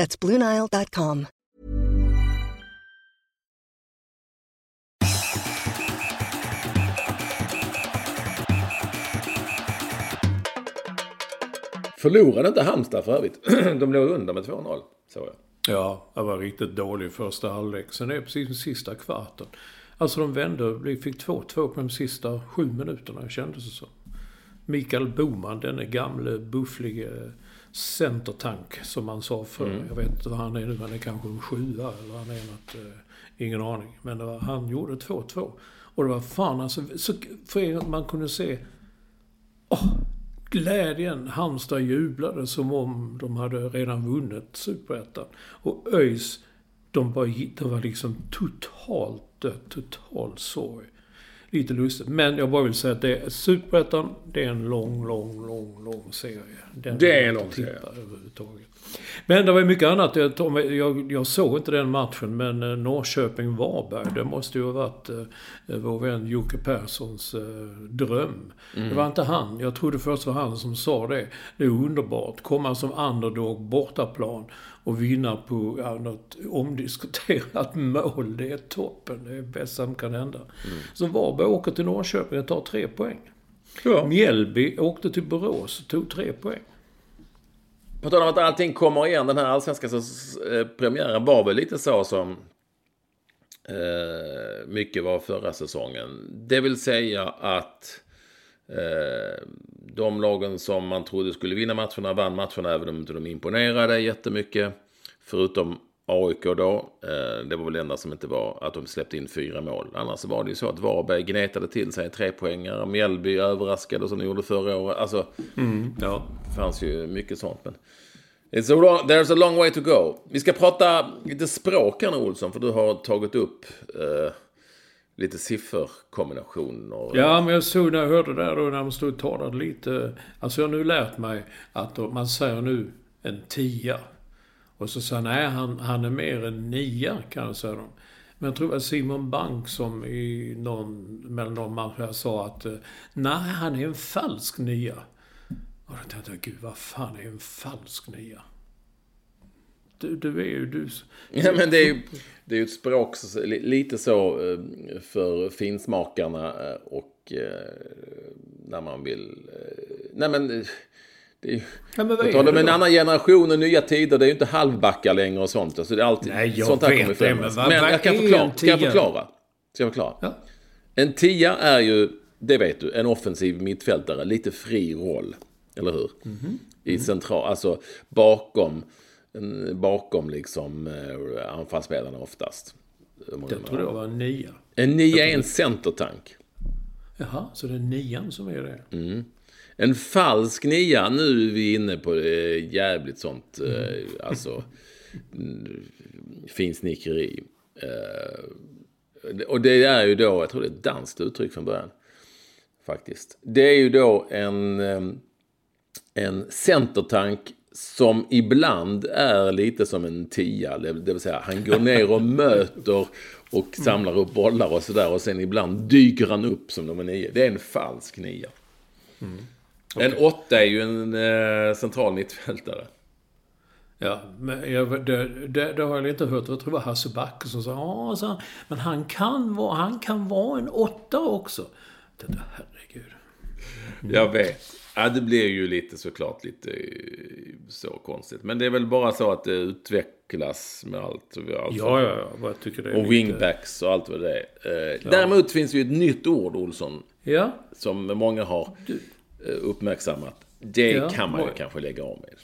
That's BlueNile.com. Förlorade inte Halmstad för övrigt? De låg under med 2-0, så jag. Ja, det var riktigt dålig första halvlek. Sen är det precis den sista kvarten. Alltså de vände, vi fick 2-2 på de sista sju minuterna, kändes det som. Mikael Boman, denne gamle bufflige centertank som man sa förr. Mm. Jag vet inte vad han är nu, han är kanske en sjua eller han är något, eh, ingen aning. Men var, han gjorde 2-2. Och det var fan alltså, så för gång man kunde se, åh, glädjen. Halmstad jublade som om de hade redan vunnit Superettan. Och ÖIS, de var, de var liksom totalt dött, total sorg. Lite lustigt. Men jag bara vill säga att det är Superettan, det är en lång, lång, lång, lång serie. Den det är en lång serie. Överhuvudtaget. Men det var mycket annat. Jag, jag, jag såg inte den matchen, men eh, Norrköping-Varberg, det måste ju ha varit eh, vår vän Jocke Perssons eh, dröm. Mm. Det var inte han. Jag trodde först det var han som sa det. Det är underbart. Komma som underdog, bortaplan och vinna på ja, något omdiskuterat mål. Det är toppen. Det är bäst som kan hända. Mm. Så Varberg åker till Norrköping och tar tre poäng. Ja. Mjällby åkte till Borås och tog tre poäng. På tal om att allting kommer igen, den här allsvenska eh, premiären var väl lite så som eh, mycket var förra säsongen. Det vill säga att eh, De lagen som man trodde skulle vinna matcherna vann matcherna även om de inte imponerade jättemycket. Förutom AIK då. Eh, det var väl det enda som inte var att de släppte in fyra mål. Annars var det ju så att Varberg gnetade till sig tre poängar. Mjällby överraskade som de gjorde förra året. Alltså, Mm, ja. det fanns ju mycket sånt. Men It's a long, there's a long way to go. Vi ska prata lite språk här nu, Olsson, för du har tagit upp eh, lite sifferkombinationer. Ja, men jag såg när jag hörde det där då när de stod och talade lite. Alltså jag har nu lärt mig att man säger nu en tia. Och så sa han, nej han, han är mer en nia kan jag säga. Dem. Men jag tror det var Simon Bank som i någon, mellan någon match sa att eh, nej han är en falsk nia. Och då tänkte jag, gud vad fan är en falsk nia? Du, du är ju du. Ja, men det är ju det är ju ett språk så, lite så eh, för finsmakarna eh, och när man vill... Nej men... Det är, Ja, men jag talar det om en då? annan generation och nya tider. Det är ju inte halvbackar längre och sånt. Alltså det är alltid, Nej, jag sånt här vet kommer det, men vad- Men jag kan förklara. Ska jag förklara? Ska jag förklara? Ja. En tia är ju, det vet du, en offensiv mittfältare. Lite fri roll. Eller hur? Mhm. I central, alltså bakom, bakom liksom eh, anfallsspelarna oftast. Jag trodde det var en nia. En nia är en centertank. Jaha, så det är nian som är det? Mm. En falsk nia, nu är vi inne på jävligt sånt, eh, alltså mm, finsnickeri. Eh, och det är ju då, jag tror det är ett danskt uttryck från början. Faktiskt. Det är ju då en, eh, en centertank som ibland är lite som en tia. Det vill säga han går ner och möter och samlar upp bollar och sådär. Och sen ibland dyker han upp som nummer nio. Det är en falsk nia. En åtta är ju en eh, central mittfältare. Ja, men jag, det, det, det har jag inte hört. Jag tror det var Hasse Backe som sa ja, men han kan, vara, han kan vara en åtta också. Jag tänkte, herregud. Jag vet. Ja, det blir ju lite såklart lite eh, så konstigt. Men det är väl bara så att det utvecklas med allt. allt Ja, ja, ja. Jag tycker det är Och lite- wingbacks och allt vad det är. Eh, Däremot finns det ju ett nytt ord, Olsson, Ja, som många har eh, uppmärksammat. Det Ja, kan man ju kanske lägga av med.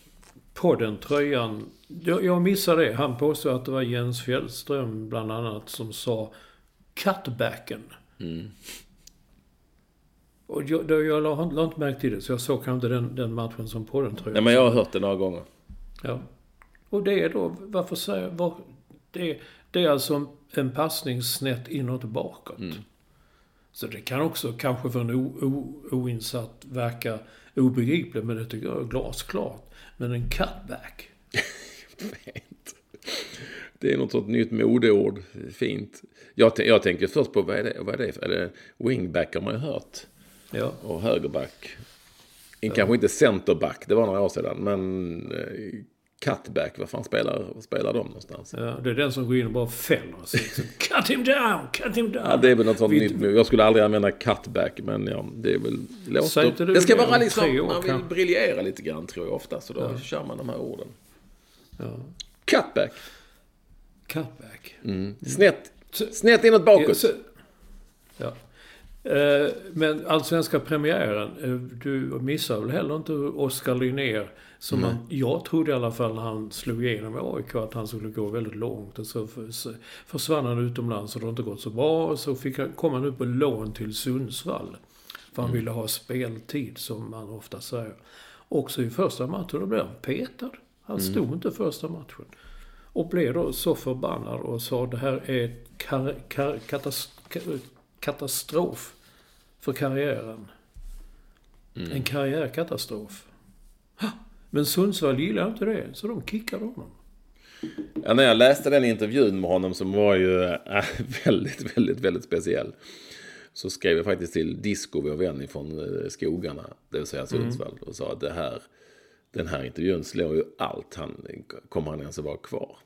podden, tröjan. Jag, jag missade det. Han påstod att det var Jens Fjällström bland annat som sa cutbacken. Mm. Och jag, då, jag la, la inte märke till det, så jag såg kanske inte den, den matchen som podden tröjan. Nej, men jag har hört det några gånger. Ja. Och det är då, varför säger var, det, det är alltså en passning snett inåt bakåt. Mm. Så det kan också kanske för en o, o, oinsatt verka obegripligt, men det tycker jag är glasklart. Men en cutback. Det är något sånt nytt modeord. Fint. Jag, jag tänker först på vad är det? Vad är det? för- Eller wingback har man ju hört. Ja. Och högerback. En, Kanske inte centerback, det var några år sedan. Men eh, cutback, vad fan spelar, vad spelar de någonstans? ja. Det är den som går in och bara fäller sig. Så, cut him down! Cut him down! Ja, det är väl något sånt Vi- nytt. Jag skulle aldrig använda cutback, men ja, det är väl... Låter, det ska vara om liksom, år, man vill briljera lite grann tror jag ofta. Så då kör man de här orden. Ja. Cutback. Cutback. Snett. Snett inåt Ja, bakåt. så- Ja. Eh, Men allsvenska premiären, eh, du missar väl heller inte Oskar Linnér? Som man, jag trodde i alla fall när han slog igenom i AIK att han skulle gå väldigt långt. Och så för- så försvann han utomlands och det har inte gått så bra. Och så fick han, kom han upp på lån till Sundsvall. För han ville ha speltid, som man ofta säger. Också i första matchen, då blev han petad. Han stod inte första matchen. Och blev då så förbannad och sa det här är kar, kar, katas, ka- katastrof för karriären. En karriärkatastrof. Ha! Men Sundsvall gillar inte det, så de kickade honom. Ja, när jag läste den intervjun med honom som var ju äh, väldigt, väldigt, väldigt speciell. Så skrev jag faktiskt till Disco, vår vän från eh, skogarna, det vill säga Sundsvall, och sa att det här, den här intervjun slår ju allt. Han, kommer han ens att vara kvar?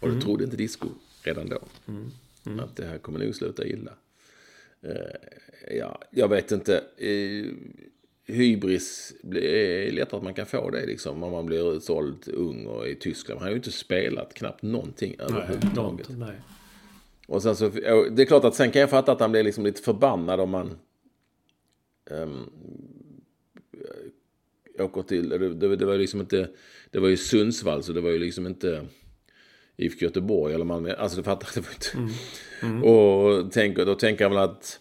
Och det trodde inte Disco redan då. Att det här kommer nog sluta illa. Eh, ja, jag vet inte. Hybris är lättare att man kan få det liksom om man blir såld ung och i Tyskland. Han har ju inte spelat knappt någonting överhuvudtaget. Nej. Och sen så, det är klart att sen kan jag fatta att han blir liksom lite förbannad om man ehm, åker till, det, det var liksom inte, det var ju Sundsvall så det var ju liksom inte IFK Göteborg eller Malmö. Alltså du fattar, det var inte. Mm. Mm. Och tänker, då tänker jag väl att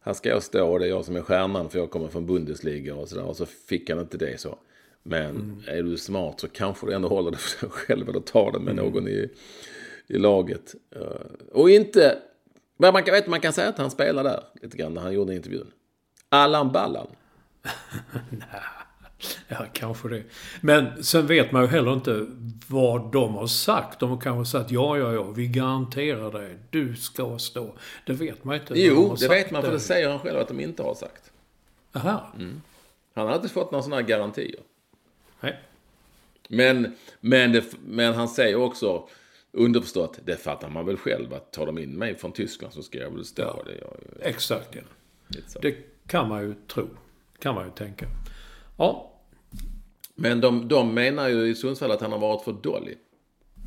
här ska jag stå och det är jag som är stjärnan för jag kommer från Bundesliga och sådär. Och så fick han inte det så. Men mm. är du smart så kanske du ändå håller det för dig själv eller tar det med mm. någon i, i laget. Och inte, men man kan, vet, man kan säga att han spelar där lite grann när han gjorde intervjun. Allan Ballan. Ja, kanske det. Men sen vet man ju heller inte vad de har sagt. De har kanske sagt ja, ja, ja, vi garanterar dig, du ska stå. Det vet man inte. Jo, det vet man för det säger han själv att de inte har sagt. Aha. Mm. Han har inte fått några sådana garantier. Nej. Men, men, det, men han säger också underförstått, det fattar man väl själv att tar de in mig från Tyskland så ska jag väl stå. Ja. Det, jag, Exakt, ja. Det kan man ju tro. Kan man ju tänka. Ja. Men de, de menar ju i Sundsvall att han har varit för dålig.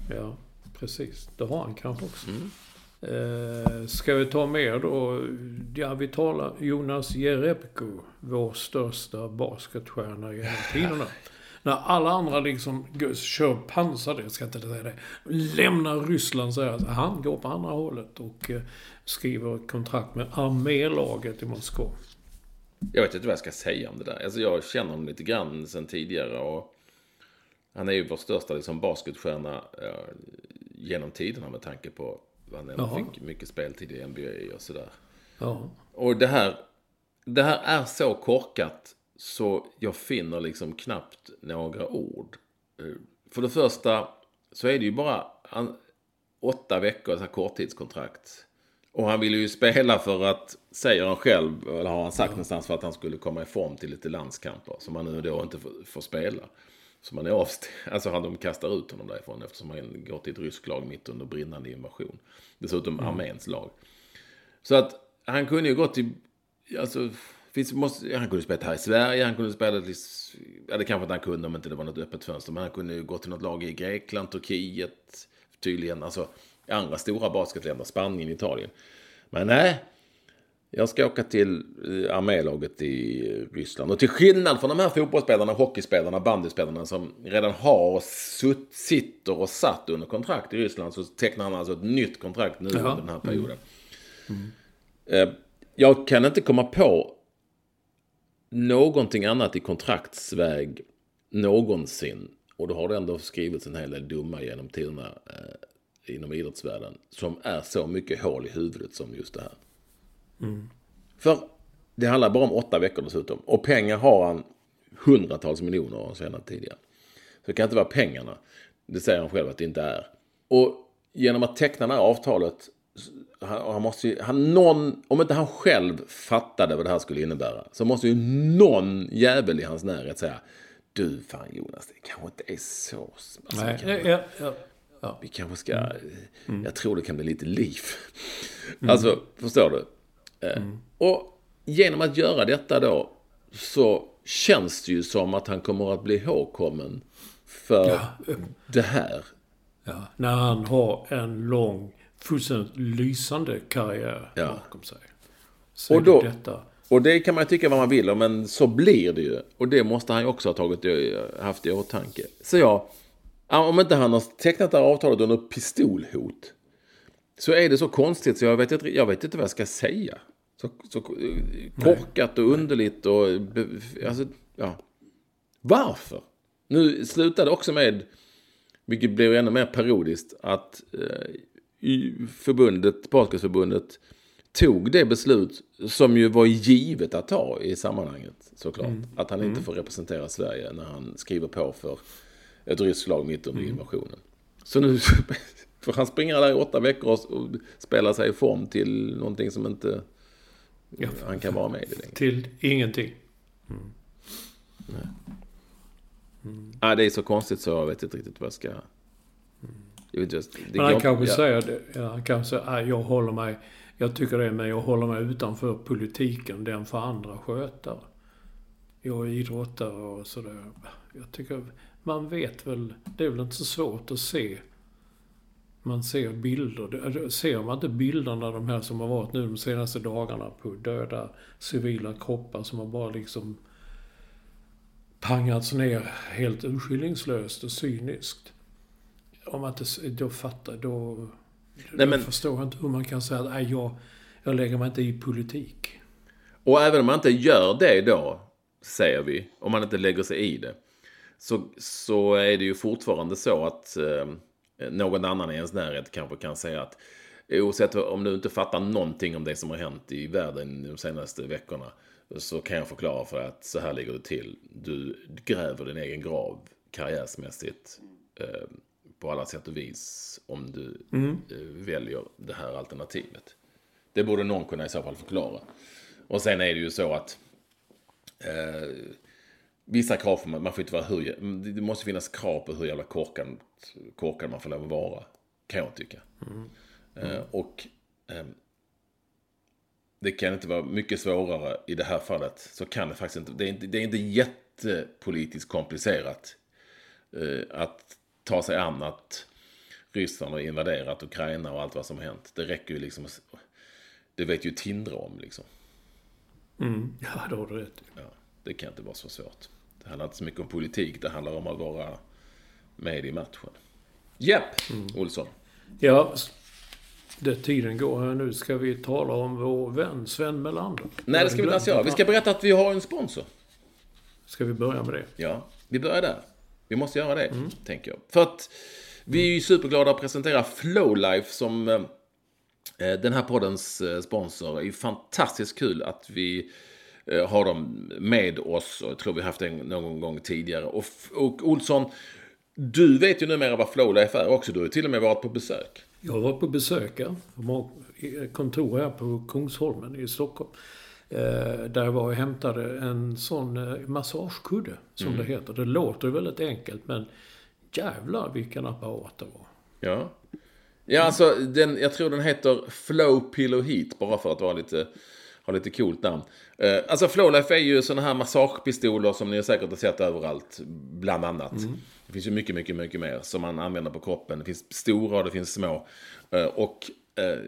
Ja, precis. Det har han kanske också. Mm. Eh, ska vi ta mer då? Ja, vi talar Jonas Jerebko, vår största basketstjärna genom tiderna. När alla andra liksom kör pansar, jag ska inte säga det, lämnar Ryssland så här. Han går på andra hållet och eh, skriver kontrakt med armélaget i Moskva. Jag vet inte vad jag ska säga om det där. Alltså jag känner honom lite grann sen tidigare. Och han är ju vår största liksom, basketstjärna eh, genom tiderna med tanke på att han ändå fick mycket speltid i NBA och sådär. Ja. Och det här, det här är så korkat så jag finner liksom knappt några ord. Eh, för det första så är det ju bara åtta veckor, så här korttidskontrakt. Och han ville ju spela för att, säger han själv, eller har han sagt ja. någonstans, för att han skulle komma i form till lite landskamper. Som han nu då inte får, får spela. Så man är avstängd. Alltså han, de kastar ut honom därifrån eftersom han går till ett ryskt lag mitt under brinnande invasion. Dessutom mm. arméns lag. Så att han kunde ju gått till, alltså, finns, måste, han kunde spela här i Sverige, han kunde spela, ja det kanske inte han kunde om inte det var något öppet fönster. Men han kunde ju gå till något lag i Grekland, Turkiet, tydligen. Alltså andra stora basketländer, Spanien, Italien. Men nej, jag ska åka till eh, armélaget i Ryssland. Och till skillnad från de här fotbollsspelarna, hockeyspelarna, bandyspelarna som redan har sutt, sitter och satt under kontrakt i Ryssland så tecknar han alltså ett nytt kontrakt nu Jaha. under den här perioden. Mm. Mm. Jag kan inte komma på någonting annat i kontraktsväg någonsin. Och då har det ändå skrivits en hel del dumma genom tiderna eh, inom idrottsvärlden som är så mycket hål i huvudet som just det här. Mm. För det handlar bara om åtta veckor dessutom. Och pengar har han hundratals miljoner av senare tidigare. Så det kan inte vara pengarna. Det säger han själv att det inte är. Och genom att teckna det här avtalet han, han måste ju, han, någon, om inte han själv fattade vad det här skulle innebära så måste ju någon jävel i hans närhet säga Du fan Jonas, det kanske inte är så... Alltså, Nej, ja, ja, Ja. Vi kanske ska, mm. mm. jag tror det kan bli lite liv. Mm. Alltså, förstår du? Eh, mm. Och genom att göra detta då så känns det ju som att han kommer att bli ihågkommen för ja. det här. Ja, när han har en lång, fullständigt lysande karriär ja. bakom sig. Så och, då, detta. och det kan man tycka vad man vill om, men så blir det ju. Och det måste han ju också ha tagit, haft i åtanke. Så ja, om inte han har tecknat det här avtalet under pistolhot. Så är det så konstigt så jag vet inte, jag vet inte vad jag ska säga. Så, så korkat och underligt och... Alltså, ja. Varför? Nu slutade också med, vilket blev ännu mer periodiskt, att eh, förbundet, Basketförbundet tog det beslut som ju var givet att ta i sammanhanget såklart. Mm. Att han inte mm. får representera Sverige när han skriver på för ett ryskt lag mitt under mm. invasionen. Så nu får han springa där i åtta veckor och spela sig i form till någonting som inte ja, han kan vara med i längre. Till ingenting. Mm. Nej. Mm. Ah, det är så konstigt så jag vet inte riktigt vad jag ska... Jag just, men han kanske ja. säger det. Ja, han kanske säger, ah, jag håller mig... Jag tycker det, men jag håller mig utanför politiken. Den får andra sköta. Jag är idrottare och sådär. Jag tycker man vet väl, det är väl inte så svårt att se. Man ser bilder. Ser man inte bilderna, de här som har varit nu de senaste dagarna på döda civila kroppar som har bara liksom hangats ner helt urskillningslöst och cyniskt. Om man inte då fattar, då... Nej, men- Jag förstår inte hur man kan säga att nej, jag, jag lägger mig inte i politik. Och även om man inte gör det då, säger vi, om man inte lägger sig i det, så, så är det ju fortfarande så att eh, någon annan i ens närhet kanske kan säga att oavsett om du inte fattar någonting om det som har hänt i världen de senaste veckorna så kan jag förklara för dig att så här ligger det till. Du gräver din egen grav karriärsmässigt eh, på alla sätt och vis om du eh, väljer det här alternativet. Det borde någon kunna i så fall förklara. Och sen är det ju så att eh, vissa krav får man, man får inte vara hur, det måste finnas krav på hur jävla korkad, korkad man får lov att vara. Kan jag tycka. Eh, och eh, det kan inte vara mycket svårare i det här fallet. Så kan det faktiskt inte. Det är inte, det är inte jättepolitiskt komplicerat eh, att ta sig an att Ryssland har invaderat Ukraina och allt vad som hänt. Det räcker ju liksom. Det vet ju Tindra om liksom. Ja, det har du rätt. Ja, det kan inte vara så svårt. Det handlar inte så mycket om politik. Det handlar om att vara med i matchen. Japp, Olsson. Ja, det tiden går här nu ska vi tala om vår vän Sven Melander. Nej, det ska vi inte alls göra. Vi ska berätta att vi har en sponsor. Ska vi börja med det? Ja, vi börjar där. Vi måste göra det, tänker jag. För att vi är ju superglada att presentera Flowlife som eh, den här poddens eh, sponsor. Det är ju fantastiskt kul att vi har dem med oss. Och jag tror vi haft det någon gång tidigare. Och, och Olsson, du vet ju numera vad Flowlife är också. Du har till och med varit på besök. Jag har varit på besök här. De har kontor här på Kungsholmen i Stockholm. Eh, där jag var och hämtade en sån eh, massagekudde, som det heter. Det låter väldigt enkelt, men jävlar vilken apparat det var. Ja. Ja, alltså den, jag tror den heter Flow Pillow Heat, bara för att vara lite, ha lite coolt namn. Eh, alltså Flowlife är ju sådana här massagepistoler som ni säkert har sett överallt, bland annat. Det finns ju mycket, mycket, mycket mer som man använder på kroppen. Det finns stora och det finns små. Eh, och eh,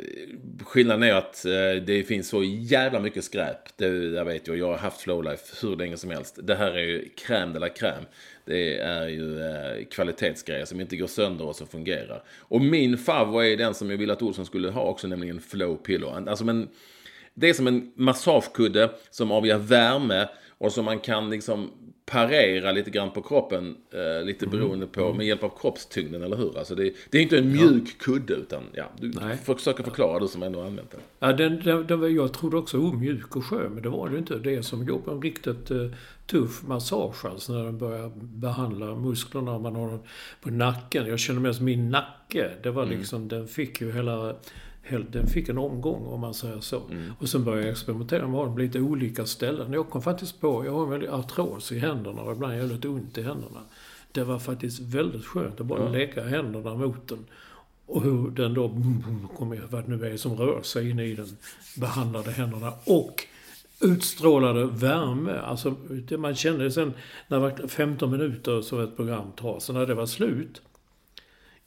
skillnaden är att eh, det finns så jävla mycket skräp. Det jag vet jag. Jag har haft Flowlife hur länge som helst. Det här är ju crème de la crème. Det är ju eh, kvalitetsgrejer som inte går sönder och som fungerar. Och min favorit är den som jag ville att Olsson skulle ha också, nämligen Flow Pillow. Alltså men, det är som en massagekudde som avger värme och som man kan liksom parera lite grann på kroppen. Eh, lite beroende på, med hjälp av kroppstyngden, eller hur? Alltså det, det är inte en mjuk kudde, utan ja, du Nej. försöker förklara, du som ändå har använt den. Ja, den, den, den, jag trodde också oh, mjuk och skön, men det var det ju inte. Det är som på en riktigt eh, tuff massage, alltså när den börjar behandla musklerna. Man har den på nacken. Jag känner mig som min nacke. Det var liksom, den fick ju hela... Den fick en omgång om man säger så. Och sen började jag experimentera med den på lite olika ställen. Jag kom faktiskt på, jag har en väldig artros i händerna och ibland jag lite ont i händerna. Det var faktiskt väldigt skönt att bara lägga händerna mot den. Och hur den då, kommer vad det nu är som rör sig in i den behandlade händerna. Och utstrålade värme. Alltså, det man kände sen när det var 15 minuter så ett program tar. Så när det var slut,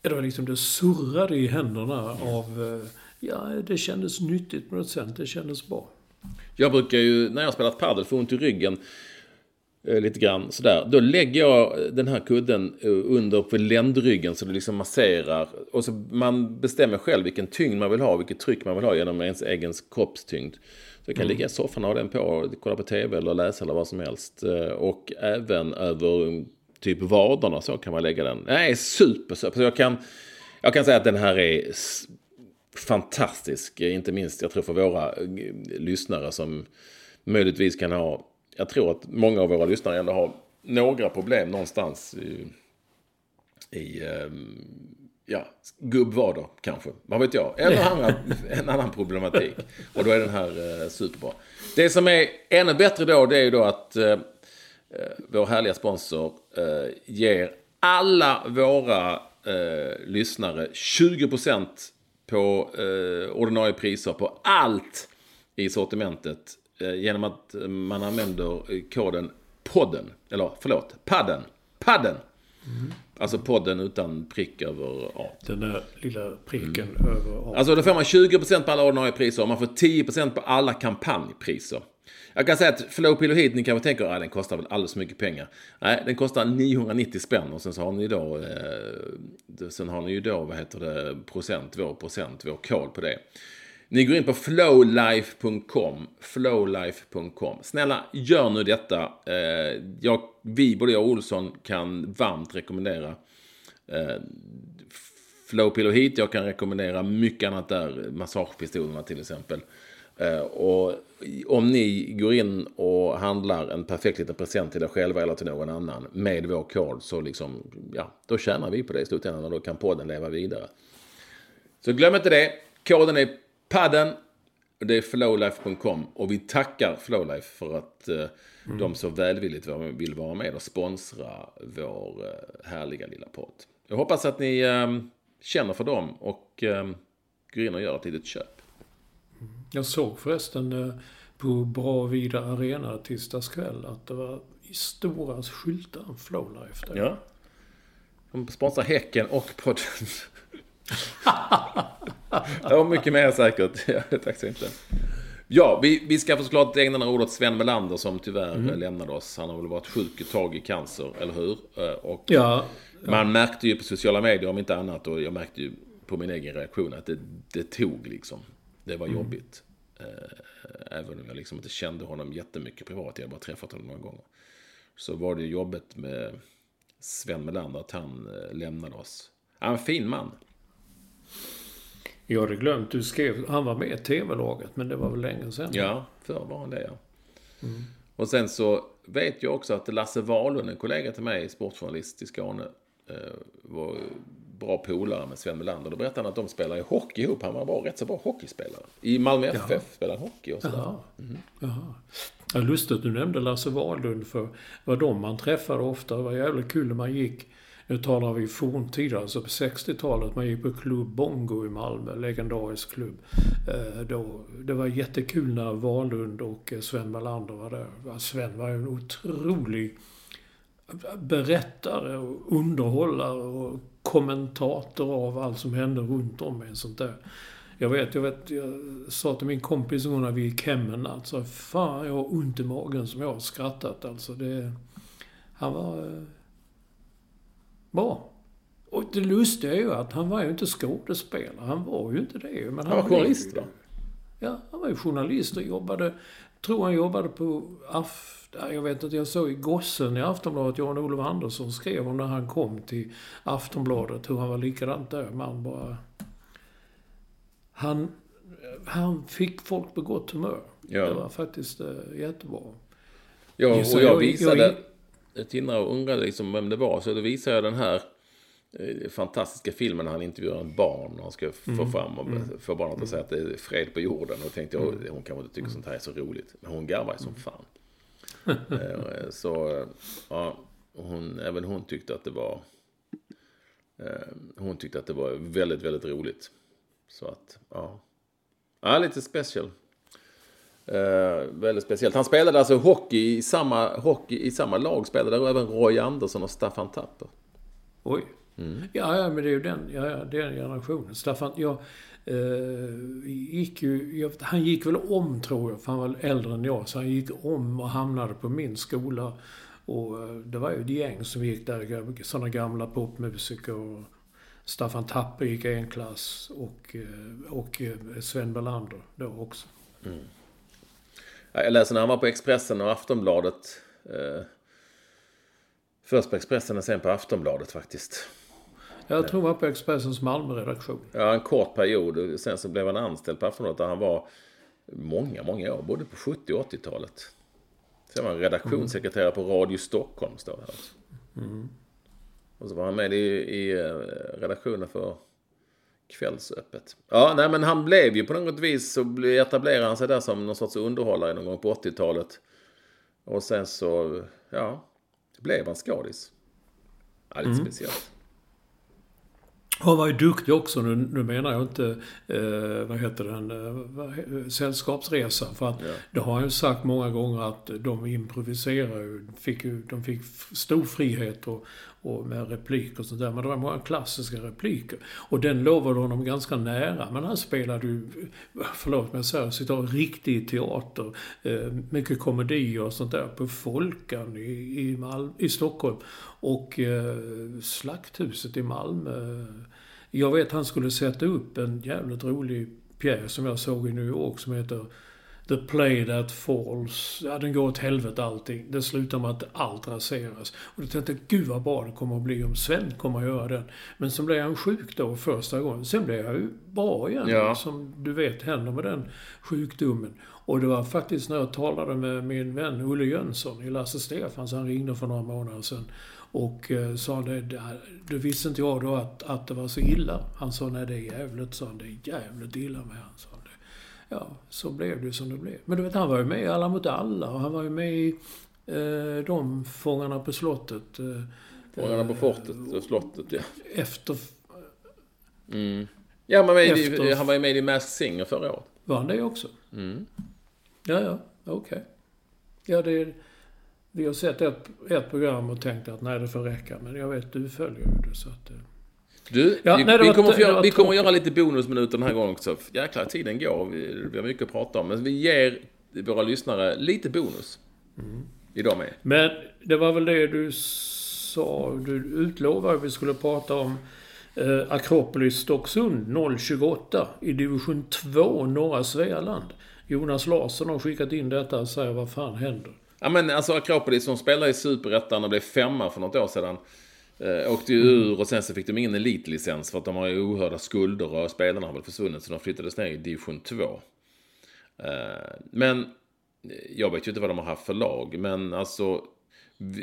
ja, det var liksom det surrade i händerna av, eh, ja, det kändes nyttigt på något sätt. Det kändes bra. Jag brukar ju, när jag spelat padel, få ont i ryggen. eh, Lite grann sådär. Då lägger jag den här kudden eh, under på ländryggen så det liksom masserar. Och så man bestämmer själv vilken tyngd man vill ha, vilket tryck man vill ha genom ens egen kroppstyngd. Så jag kan ligga i soffan och ha den på kolla på tv eller läsa eller vad som helst. Eh, Och även över mm, typ vaderna så kan man lägga den. Nej, super, super. Så jag kan, jag kan säga att den här är fantastisk. Inte minst, jag tror för våra eh, lyssnare som möjligtvis kan ha... Jag tror att många av våra lyssnare ändå har några problem någonstans i... i ehm, ja, gubbvader kanske. Vad vet jag. Eller andra, en annan problematik. Och då är den här eh, superbra. Det som är ännu bättre då, det är ju då att eh, eh, vår härliga sponsor eh, ger alla våra eh, lyssnare 20% på eh, ordinarie priser på allt i sortimentet eh, genom att man använder eh, koden podden, eller förlåt, padden, padden. Alltså podden utan prick över A. Den där lilla pricken Mm. över A. Alltså då får man 20% på alla ordinarie priser och man får 10% på alla kampanjpriser. Jag kan säga att Flow Pillow Heat, ni kanske tänker att den kostar väl alldeles för mycket pengar. Nej, den kostar 990 spänn och sen så har ni då, eh, sen har ni ju då, vad heter det, procent, vår procent, vår kod på det. Ni går in på flowlife.com, flowlife.com. Snälla, gör nu detta. Eh, jag, vi, både jag och Olsson, kan varmt rekommendera eh, Flow Pillow Heat. Jag kan rekommendera mycket annat där, massagepistolerna till exempel. Eh, och om ni går in och handlar en perfekt liten present till er själva eller till någon annan med vår kod så liksom, ja, då tjänar vi på det i slutändan och då kan podden leva vidare. Så glöm inte det. Koden är padden. Det är flowlife.com och vi tackar Flowlife för att eh, mm. de så välvilligt vill vara med och sponsra vår eh, härliga lilla podd. Jag hoppas att ni eh, känner för dem och går in och gör ett litet köp. Jag såg förresten eh, på Bra Vida Arena tisdags kväll att det var stora skyltar Flowlife där. Ja. De sponsrar Häcken och podden. ja, mycket mer säkert. tack så inte. Ja, vi, vi ska såklart ägna några ord åt Sven Melander som tyvärr mm. lämnade oss. Han har väl varit sjuk ett tag i cancer, eller hur? Eh, och ja, ja. Man märkte ju på sociala medier om inte annat och jag märkte ju på min egen reaktion att det, det tog liksom. Det var mm. jobbigt. Eh, även om jag liksom inte kände honom jättemycket privat. Jag har bara träffat honom några gånger. Så var det jobbet med Sven Melander att han eh, lämnade oss. Han är en fin man. Jag hade glömt, du skrev, han var med i TV-laget, men det var väl länge sedan? Ja, förr var han det ja. Mm. Och sen så vet jag också att Lasse Wahlund, en kollega till mig, sportjournalist i Skåne, eh, var bra polare med Sven Melander. Då berättade han att de spelar i hockey ihop. Han var bra, rätt så bra hockeyspelare. I Malmö FF Jaha. spelade han hockey och sådär. Jaha. Mm. Jaha. Ja, lustigt att du nämnde Lasse Wahlund för var de man träffade ofta. Det var jävligt kul när man gick nu talar vi forntid, alltså på 60-talet. Man gick på Klubb Bongo i Malmö, legendarisk klubb. Eh, då, det var jättekul när Wahlund och Sven Melander var där. Sven var en otrolig berättare och underhållare och kommentator av allt som hände runt om en sånt där. Jag vet, jag vet, jag sa till min kompis när vi gick hem en natt, så fan jag har ont i magen som jag har skrattat alltså. Det, han var eh, bra. Och det lustiga är ju att han var ju inte skådespelare. Han var ju inte det. Men han, han var journalist va? Ja, han var ju journalist och jobbade... tror han jobbade på Aft... Jag vet inte, jag såg i Gossen i Aftonbladet, Jan-Olof Andersson skrev om när han kom till Aftonbladet, hur han var likadant där. Man bara... Han, han fick folk på gott humör. Ja. Det var faktiskt uh, jättebra. Ja, och jag visade... Jag, Tindra och undrade liksom vem det var. Så då visade jag den här eh, fantastiska filmen när han intervjuar ett barn. Och han ska få mm. fram och mm. få barnet att säga att det är fred på jorden. Och då tänkte jag, mm. hon kanske inte tycker sånt här är så roligt. Men hon garvar ju som fan. Eh, så, ja, hon, även hon tyckte att det var eh, hon tyckte att det var väldigt, väldigt roligt. Så att, ja. Ja, lite special. Uh, väldigt speciellt. Han spelade alltså hockey i samma, hockey, i samma lag. Spelade även Roy Andersson och Staffan Tapper. Oj. Mm. Ja, ja, men det är ju den, ja, ja, den generationen. Staffan, jag uh, gick ju... Han gick väl om, tror jag, för han var äldre än jag. Så han gick om och hamnade på min skola. Och uh, det var ju ett gäng som gick där, sådana gamla popmusiker. Och Staffan Tapper gick en klass och, eh, och Sven Belander då också. Mm. Jag läser när han var på Expressen och Aftonbladet. Först på Expressen och sen på Aftonbladet faktiskt. Jag tror han var på Expressens Malmö-redaktion. Ja, en kort period. Sen så blev han anställd på Aftonbladet där han var många, många år. Både på 70 och 80-talet. Sen var han redaktionssekreterare på Radio Stockholm, står det här. Mm. Och så var han med i, i eh, redaktionen för kvällsöppet. Ja, nej men han blev ju på något vis så etablerade han sig där som någon sorts underhållare någon gång på 80-talet. Och sen så, ja, blev han skådis. Ja, lite mm. speciellt. Han var ju duktig också, nu, nu menar jag inte, eh, vad heter den, eh, sällskapsresan. För att Ja. det har han ju sagt många gånger att de improviserar ju. Fick ju de fick stor frihet och, och med repliker och sånt där. Men det var många klassiska repliker. Och den lovade honom ganska nära. Men han spelade ju, förlåt säger, sitter och riktig teater. Eh, mycket komedi och sånt där på Folkan i, i, Mal- i Stockholm. Och eh, Slakthuset i Malmö. Jag vet han skulle sätta upp en jävligt rolig pjäs som jag såg i New York som heter The Play That Falls. Ja, den går åt helvete allting. Det slutar med att allt raseras. Och då tänkte jag, gud vad bra det kommer att bli om Sven kommer att göra den. Men så blev han sjuk då första gången. Sen blev jag ju bra igen. Ja. Som du vet händer med den sjukdomen. Och det var faktiskt när jag talade med min vän Olle Jönsson i Lasse Stefans. Han ringde för några månader sedan. Och eh, sa det, det visste inte jag då att, att det var så illa. Han sa, nej det är jävligt, sa han. Det är jävligt illa med han, sa han. Ja, så blev det som det blev. Men du vet, han var ju med i Alla mot alla och han var ju med i eh, de Fångarna på slottet. Eh, Fångarna på fortet och slottet, ja. efter... Ja, men med, i- Efter- han var ju med i Masked Singer förra året. Var han det också? Mm. Ja, ja, okej. Ja, det är... Vi har sett ett, ett program och tänkt att nej, det får räcka. Men jag vet, du följer ju det så att... eh, Du, Ja, vi, nej, vi, kommer, det göra, vi kommer att göra lite bonusminuter den här gången också. Jäklar, tiden går. Vi, vi har mycket att prata om. Men vi ger våra lyssnare lite bonus. Mm. Idag med. Men det var väl det du sa, du utlovade att vi skulle prata om eh, Akropolis Stocksund 028 i division 2 norra Svealand. Jonas Larsson har skickat in detta och säger vad fan händer? Ja men alltså Akropolis som spelade i Superettan och blev femma för något år sedan. Eh, åkte ju ur och sen så fick de ingen elitlicens för att de har ju ohörda skulder och spelarna har väl försvunnit så de flyttades ner i division 2. Eh, men eh, jag vet ju inte vad de har haft för lag men alltså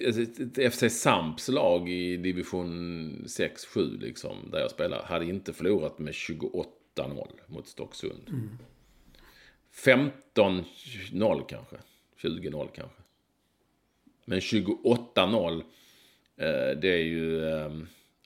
alltså, FC Samps lag i division 6-7 liksom där jag spelar hade inte förlorat med 28-0 mot Stocksund. 15-0 kanske. 20-0 kanske. Men 28-0, eh, det är ju eh,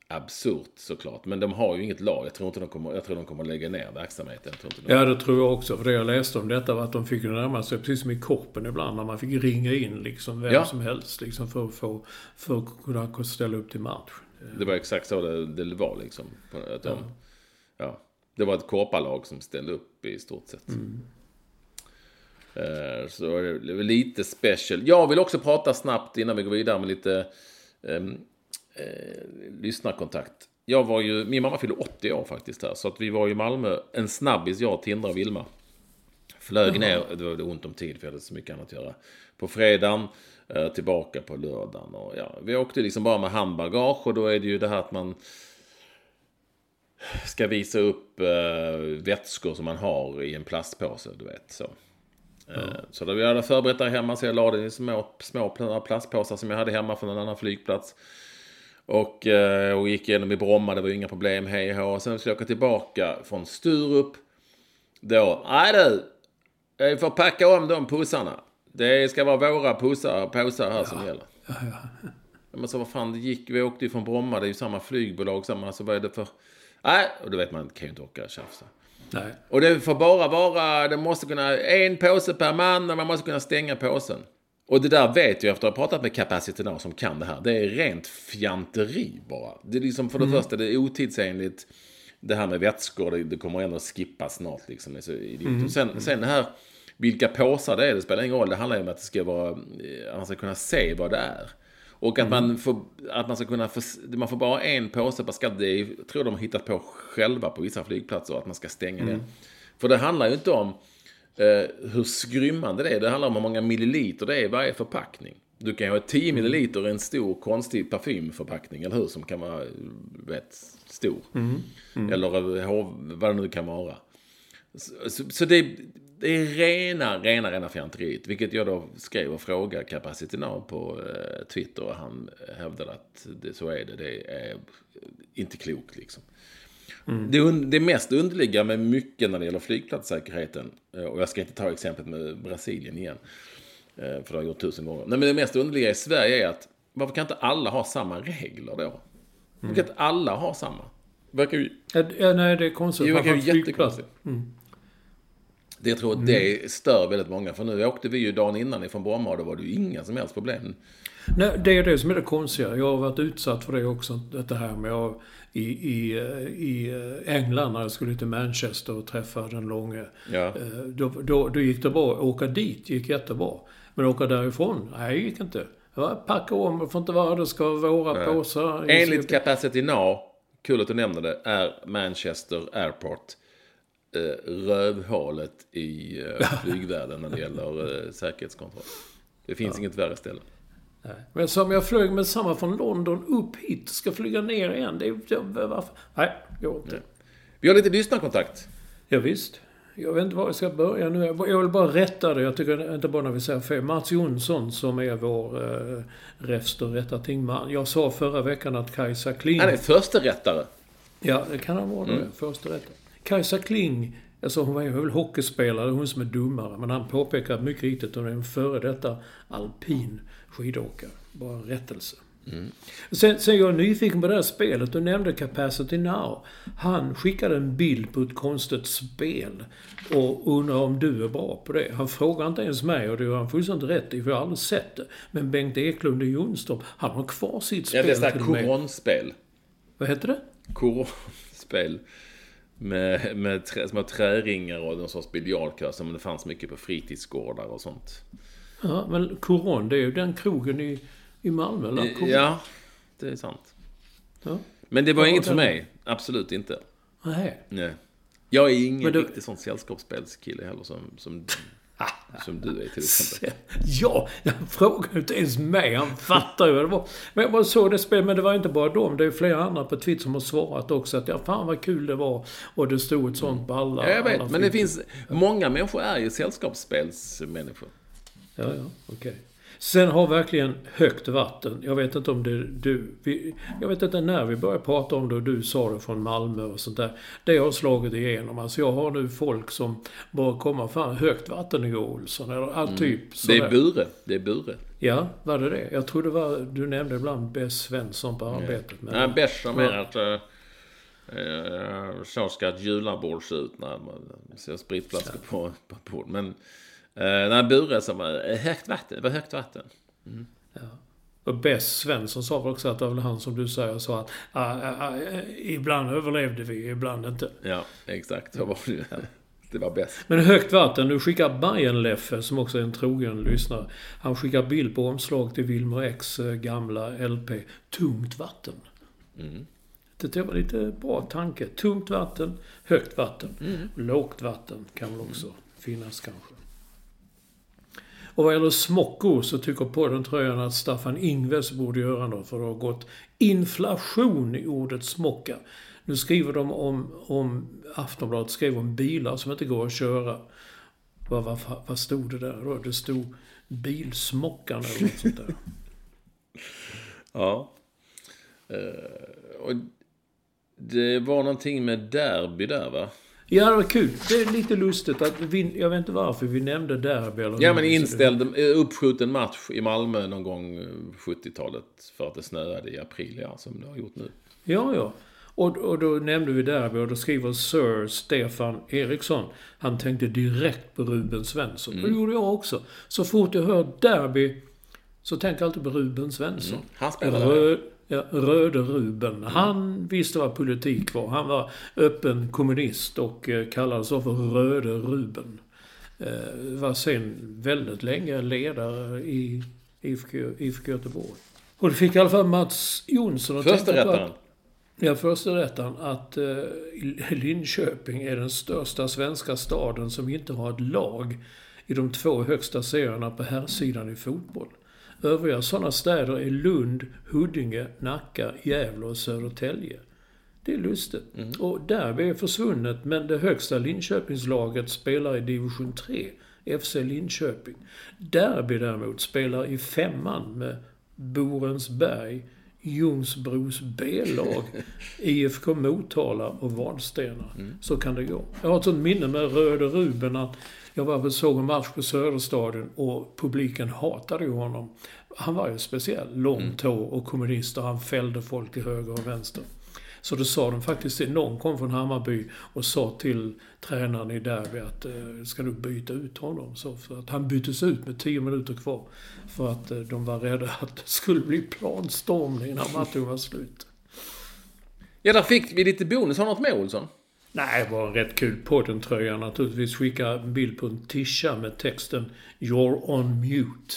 absurt såklart. Men de har ju inget lag. Jag tror inte de kommer, jag tror de kommer lägga ner verksamheten. Jag tror inte de... Ja, det tror jag också. För det jag läste om detta var att de fick närma sig, precis som i korpen ibland, när man fick ringa in liksom vem Ja. som helst liksom för att, få, för att kunna ställa upp till match. Det var exakt så det, det var liksom. Att de, ja. Det var ett korparlag som ställde upp i stort sett. Eh, Så det var lite special. Jag vill också prata snabbt innan vi går vidare med lite ehm, eh, lyssnarkontakt. Jag var ju, min mamma fyllde 80 år faktiskt här. Så att vi var i Malmö, en snabbis, jag, Tindra och Vilma. Flög ner, det var ont om tid för jag hade så mycket annat att göra. På fredagen, eh, tillbaka på lördagen. Och ja, vi åkte liksom bara med handbagage och då är det ju det här att man ska visa upp eh, vätskor som man har i en plastpåse, du vet. Så. Eh, Så då vi hade förberett där hemma så jag la det i små, små plastpåsar som jag hade hemma från en annan flygplats. Och, eh, och gick igenom i Bromma, det var ju inga problem, hej och Sen skulle jag åka tillbaka från Sturup. Då, nej du, vi får packa om de pussarna. Det ska vara våra pussar, påsar här som gäller. Ja, Men så vad fan, det gick, vi åkte ju från Bromma, det är ju samma flygbolag, samma, så vad är det för... Nej, och då vet man, kan ju inte åka och tjafsa. Nej. Och det får bara vara, det måste kunna, en påse per man och man måste kunna stänga påsen. Och det där vet jag efter att ha pratat med Capacity Now som kan det här. Det är rent fjanteri bara. Det är liksom för det första, det är otidsenligt. Det här med vätskor, det, det kommer ändå skippa snart liksom. Så idiotiskt. Sen, sen det här, vilka påsar det är, det spelar ingen roll. Det handlar ju om att det ska vara, eh, att man ska kunna se vad det är. Och att man får, att man ska kunna, få, man får bara en påse per skatt. Det är, tror de har hittat på själva på vissa flygplatser, att man ska stänga den. För det handlar ju inte om eh, hur skrymmande det är. Det handlar om hur många milliliter det är i varje förpackning. Du kan ju ha 10 milliliter i en stor konstig parfymförpackning, eller hur? Som kan vara, vet, stor. Eller eh, vad det nu kan vara. Så, så, så det, det är rena, rena, rena fjanteriet. Vilket jag då skrev och frågade Capacity Now på eh, Twitter. Och han hävdade att det, så är det. Det är inte klokt liksom. Det, un- det mest underliga med mycket när det gäller flygplatssäkerheten, eh, och jag ska inte ta exemplet med Brasilien igen, eh, för det har jag gjort tusen gånger. Nej, men det mest underliga i Sverige är att varför kan inte alla ha samma regler då? Varför kan inte alla ha samma? Verkar ju, Ja, nej, det är konstigt. det verkar ju Framförallt flygplats. Det jag tror att det stör väldigt många. För nu åkte vi ju dagen innan ifrån Bromma och då var det ju inga som helst problem. Nej, det är det som är det konstiga. Jag har varit utsatt för det också. Det här med att i, i, i England när jag skulle till Manchester och träffa den långe. Ja. eh, Då, då, då gick det bra. Åka dit gick jättebra. Men åka därifrån? Nej, det gick inte. Packa om, det får inte vara det ska vara våra påsar. Enligt Capacity Now, kul att du nämner det, är Manchester Airport eh, rövhålet i eh, flygvärlden när det gäller eh, säkerhetskontroll. Det finns inget värre ställe. Nej. Men som jag flög med samma från London upp hit, ska flyga ner igen. Det det, varför? Nej, går inte. Vi har lite lyssnarkontakt. Ja, visst. Jag vet inte var jag ska börja nu. Jag vill bara rätta det. Jag tycker inte bara när vi säger fel. Mats Jonsson som är vår eh, räfst och rätta tingman. Jag sa förra veckan att Kajsa Kling... Han är försterättare. Ja, det kan han vara Mm. det. Kajsa Kling, alltså hon var ju väl hockeyspelare, hon som är dummare. Men han påpekar mycket riktigt att hon är en före detta alpin skidåkare. Bara en rättelse. Mm. Sen, sen jag är nyfiken på det här spelet. Du nämnde Capacity Now. Han skickade en bild på ett konstigt spel. Och undrar om du är bra på det. Han frågar inte ens mig och det har han fullständigt rätt i för jag har aldrig sett det. Men Bengt Eklund i Jonstorp, han har kvar sitt Ja, spel det är sådär koronspel. Vad heter det? Koronspel. Med, med trä, små träringar och någon sorts biljardkö som det fanns mycket på fritidsgårdar och sånt. Ja, men Coron, det är ju den krogen i, i Malmö, eller? Coron. Ja, det är sant. Ja. Men det var Ja, inget för mig. Absolut inte. Nej. Nej. Jag är ingen du- riktig sån sällskapsspelskille heller som, som, som du är till exempel. Ja, han frågade inte ens mig. Han fattar ju vad det var. Men jag bara såg det spelet. Men det var inte bara dem. Det är flera andra på Twitter som har svarat också. Att ja, fan vad kul det var. Och det stod ett sånt på alla. Ja, jag vet. Men det finns... Många människor är ju sällskapsspelsmänniskor. Ja, ja, okej. Sen har verkligen högt vatten. Jag vet inte om det du... Vi, jag vet inte när vi började prata om det och du sa det från Malmö och sånt där. Det har slagit igenom. Alltså jag har nu folk som bara kommer fan högt vattennivå Olsson. Eller all typ Det sådär. är Bure. Det är Bure. Ja, var det det? Jag tror det var... Du nämnde ibland Bess Svensson på arbetet. Men, Nej, Bärs som är att... eh, Så ska ett julabord se ut när man ser spritflaskor på, på ett bord. Men... eh, Nej, Bure som är högt vatten. Det var högt vatten. Och Bess Svensson sa väl också att det var väl han som du säger sa att ah, ah, ah, ibland överlevde vi, ibland inte. Ja, exakt. Så var det ju. Det var bäst. Men högt vatten, nu skickar Bajen-Leffe, som också är en trogen lyssnare, han skickar bild på omslag till Wilmer X eh, gamla LP, Tungt vatten. Det tycker jag var lite bra tanke. Tungt vatten, högt vatten. Lågt vatten kan väl också finnas kanske. Och vad gäller smockor så tycker podden tröjan att Staffan Ingves borde göra något för det har gått inflation i ordet smocka. Nu skriver de om, om Aftonbladet skriver om bilar som inte går att köra. Vad, vad, vad stod det där då? Det stod bilsmockan eller något sånt där. Ja. Uh, och det var någonting med derby där va? Ja, det var kul. Det är lite lustigt att vi, jag vet inte varför vi nämnde derby eller Ja men inställd, eh, uppskjuten match i Malmö någon gång eh, 70-talet för att det snöade i april, ja, som det har gjort nu. Ja, ja. Och, och då nämnde vi derby och då skriver Sir Stefan Eriksson. Han tänkte direkt på Ruben Svensson. Det gjorde jag också. Så fort jag hör derby så tänker jag alltid på Ruben Svensson. Han spelade ja, Röde Ruben. Han visste vad politik var. Han var öppen kommunist och eh, kallades så för Röde Ruben. Eh, var sen väldigt länge ledare i IFK, Göteborg. Och det fick i alla fall Mats Jonsson att Första tänka på att-. Ja, första rätten att eh, Linköping är den största svenska staden som inte har ett lag i de två högsta serierna på herrsidan i fotboll. Övriga sådana städer är Lund, Huddinge, Nacka, Gävle och Södertälje. Det är lustigt. Och Derby är försvunnet, men det högsta Linköpingslaget spelar i division 3, FC Linköping. Derby däremot spelar i femman med Borensberg, Ljungsbros B-lag, IFK Motala och Vadstena. Så kan det gå. Jag har ett sånt minne med Röde Ruben att jag var och såg en match på Söderstadion och publiken hatade ju honom. Han var ju speciell. Långt hår och kommunist och han fällde folk till höger och vänster. Så då sa de faktiskt till, någon kom från Hammarby och sa till tränaren i Derby att eh, ska du byta ut honom? Så för att han byttes ut med tio minuter kvar. För att eh, de var rädda att det skulle bli planstormning när matchen var slut. Ja, där fick vi lite bonus. Har du något med Olsson? Nej, det var en rätt kul podden-tröja naturligtvis. Skicka en bild på en tisha med texten “You're on mute”.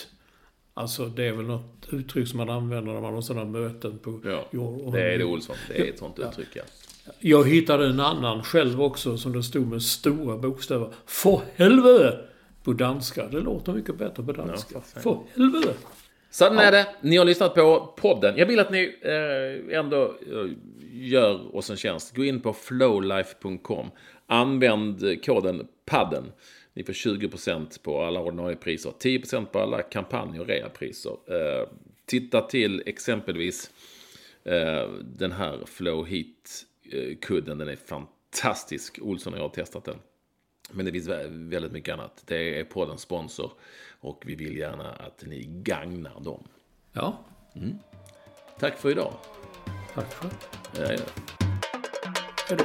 Alltså det är väl något uttryck som man använder när man har sådana möten på Ja, “You're on det är det mute”. Olsson. Det är ett sånt uttryck, ja. Jag hittade en annan själv också som det stod med stora bokstäver. För helvete! På danska. Det låter mycket bättre på danska. Ja, för helvete! Sådan är det. Ni har lyssnat på podden. Jag vill att ni eh, ändå eh, gör oss en tjänst. Gå in på flowlife.com. Använd koden PADDEN. Ni får 20% på alla ordinarie priser. 10% på alla kampanj och reapriser. Eh, titta till exempelvis eh, den här Flow Heat-kudden. Den är fantastisk. Olsson och jag har testat den. Men det finns vä- väldigt mycket annat. Det är poddens sponsor. Och vi vill gärna att ni gagnar dem. Ja, Tack för idag. tack för det. Eh, Hej då.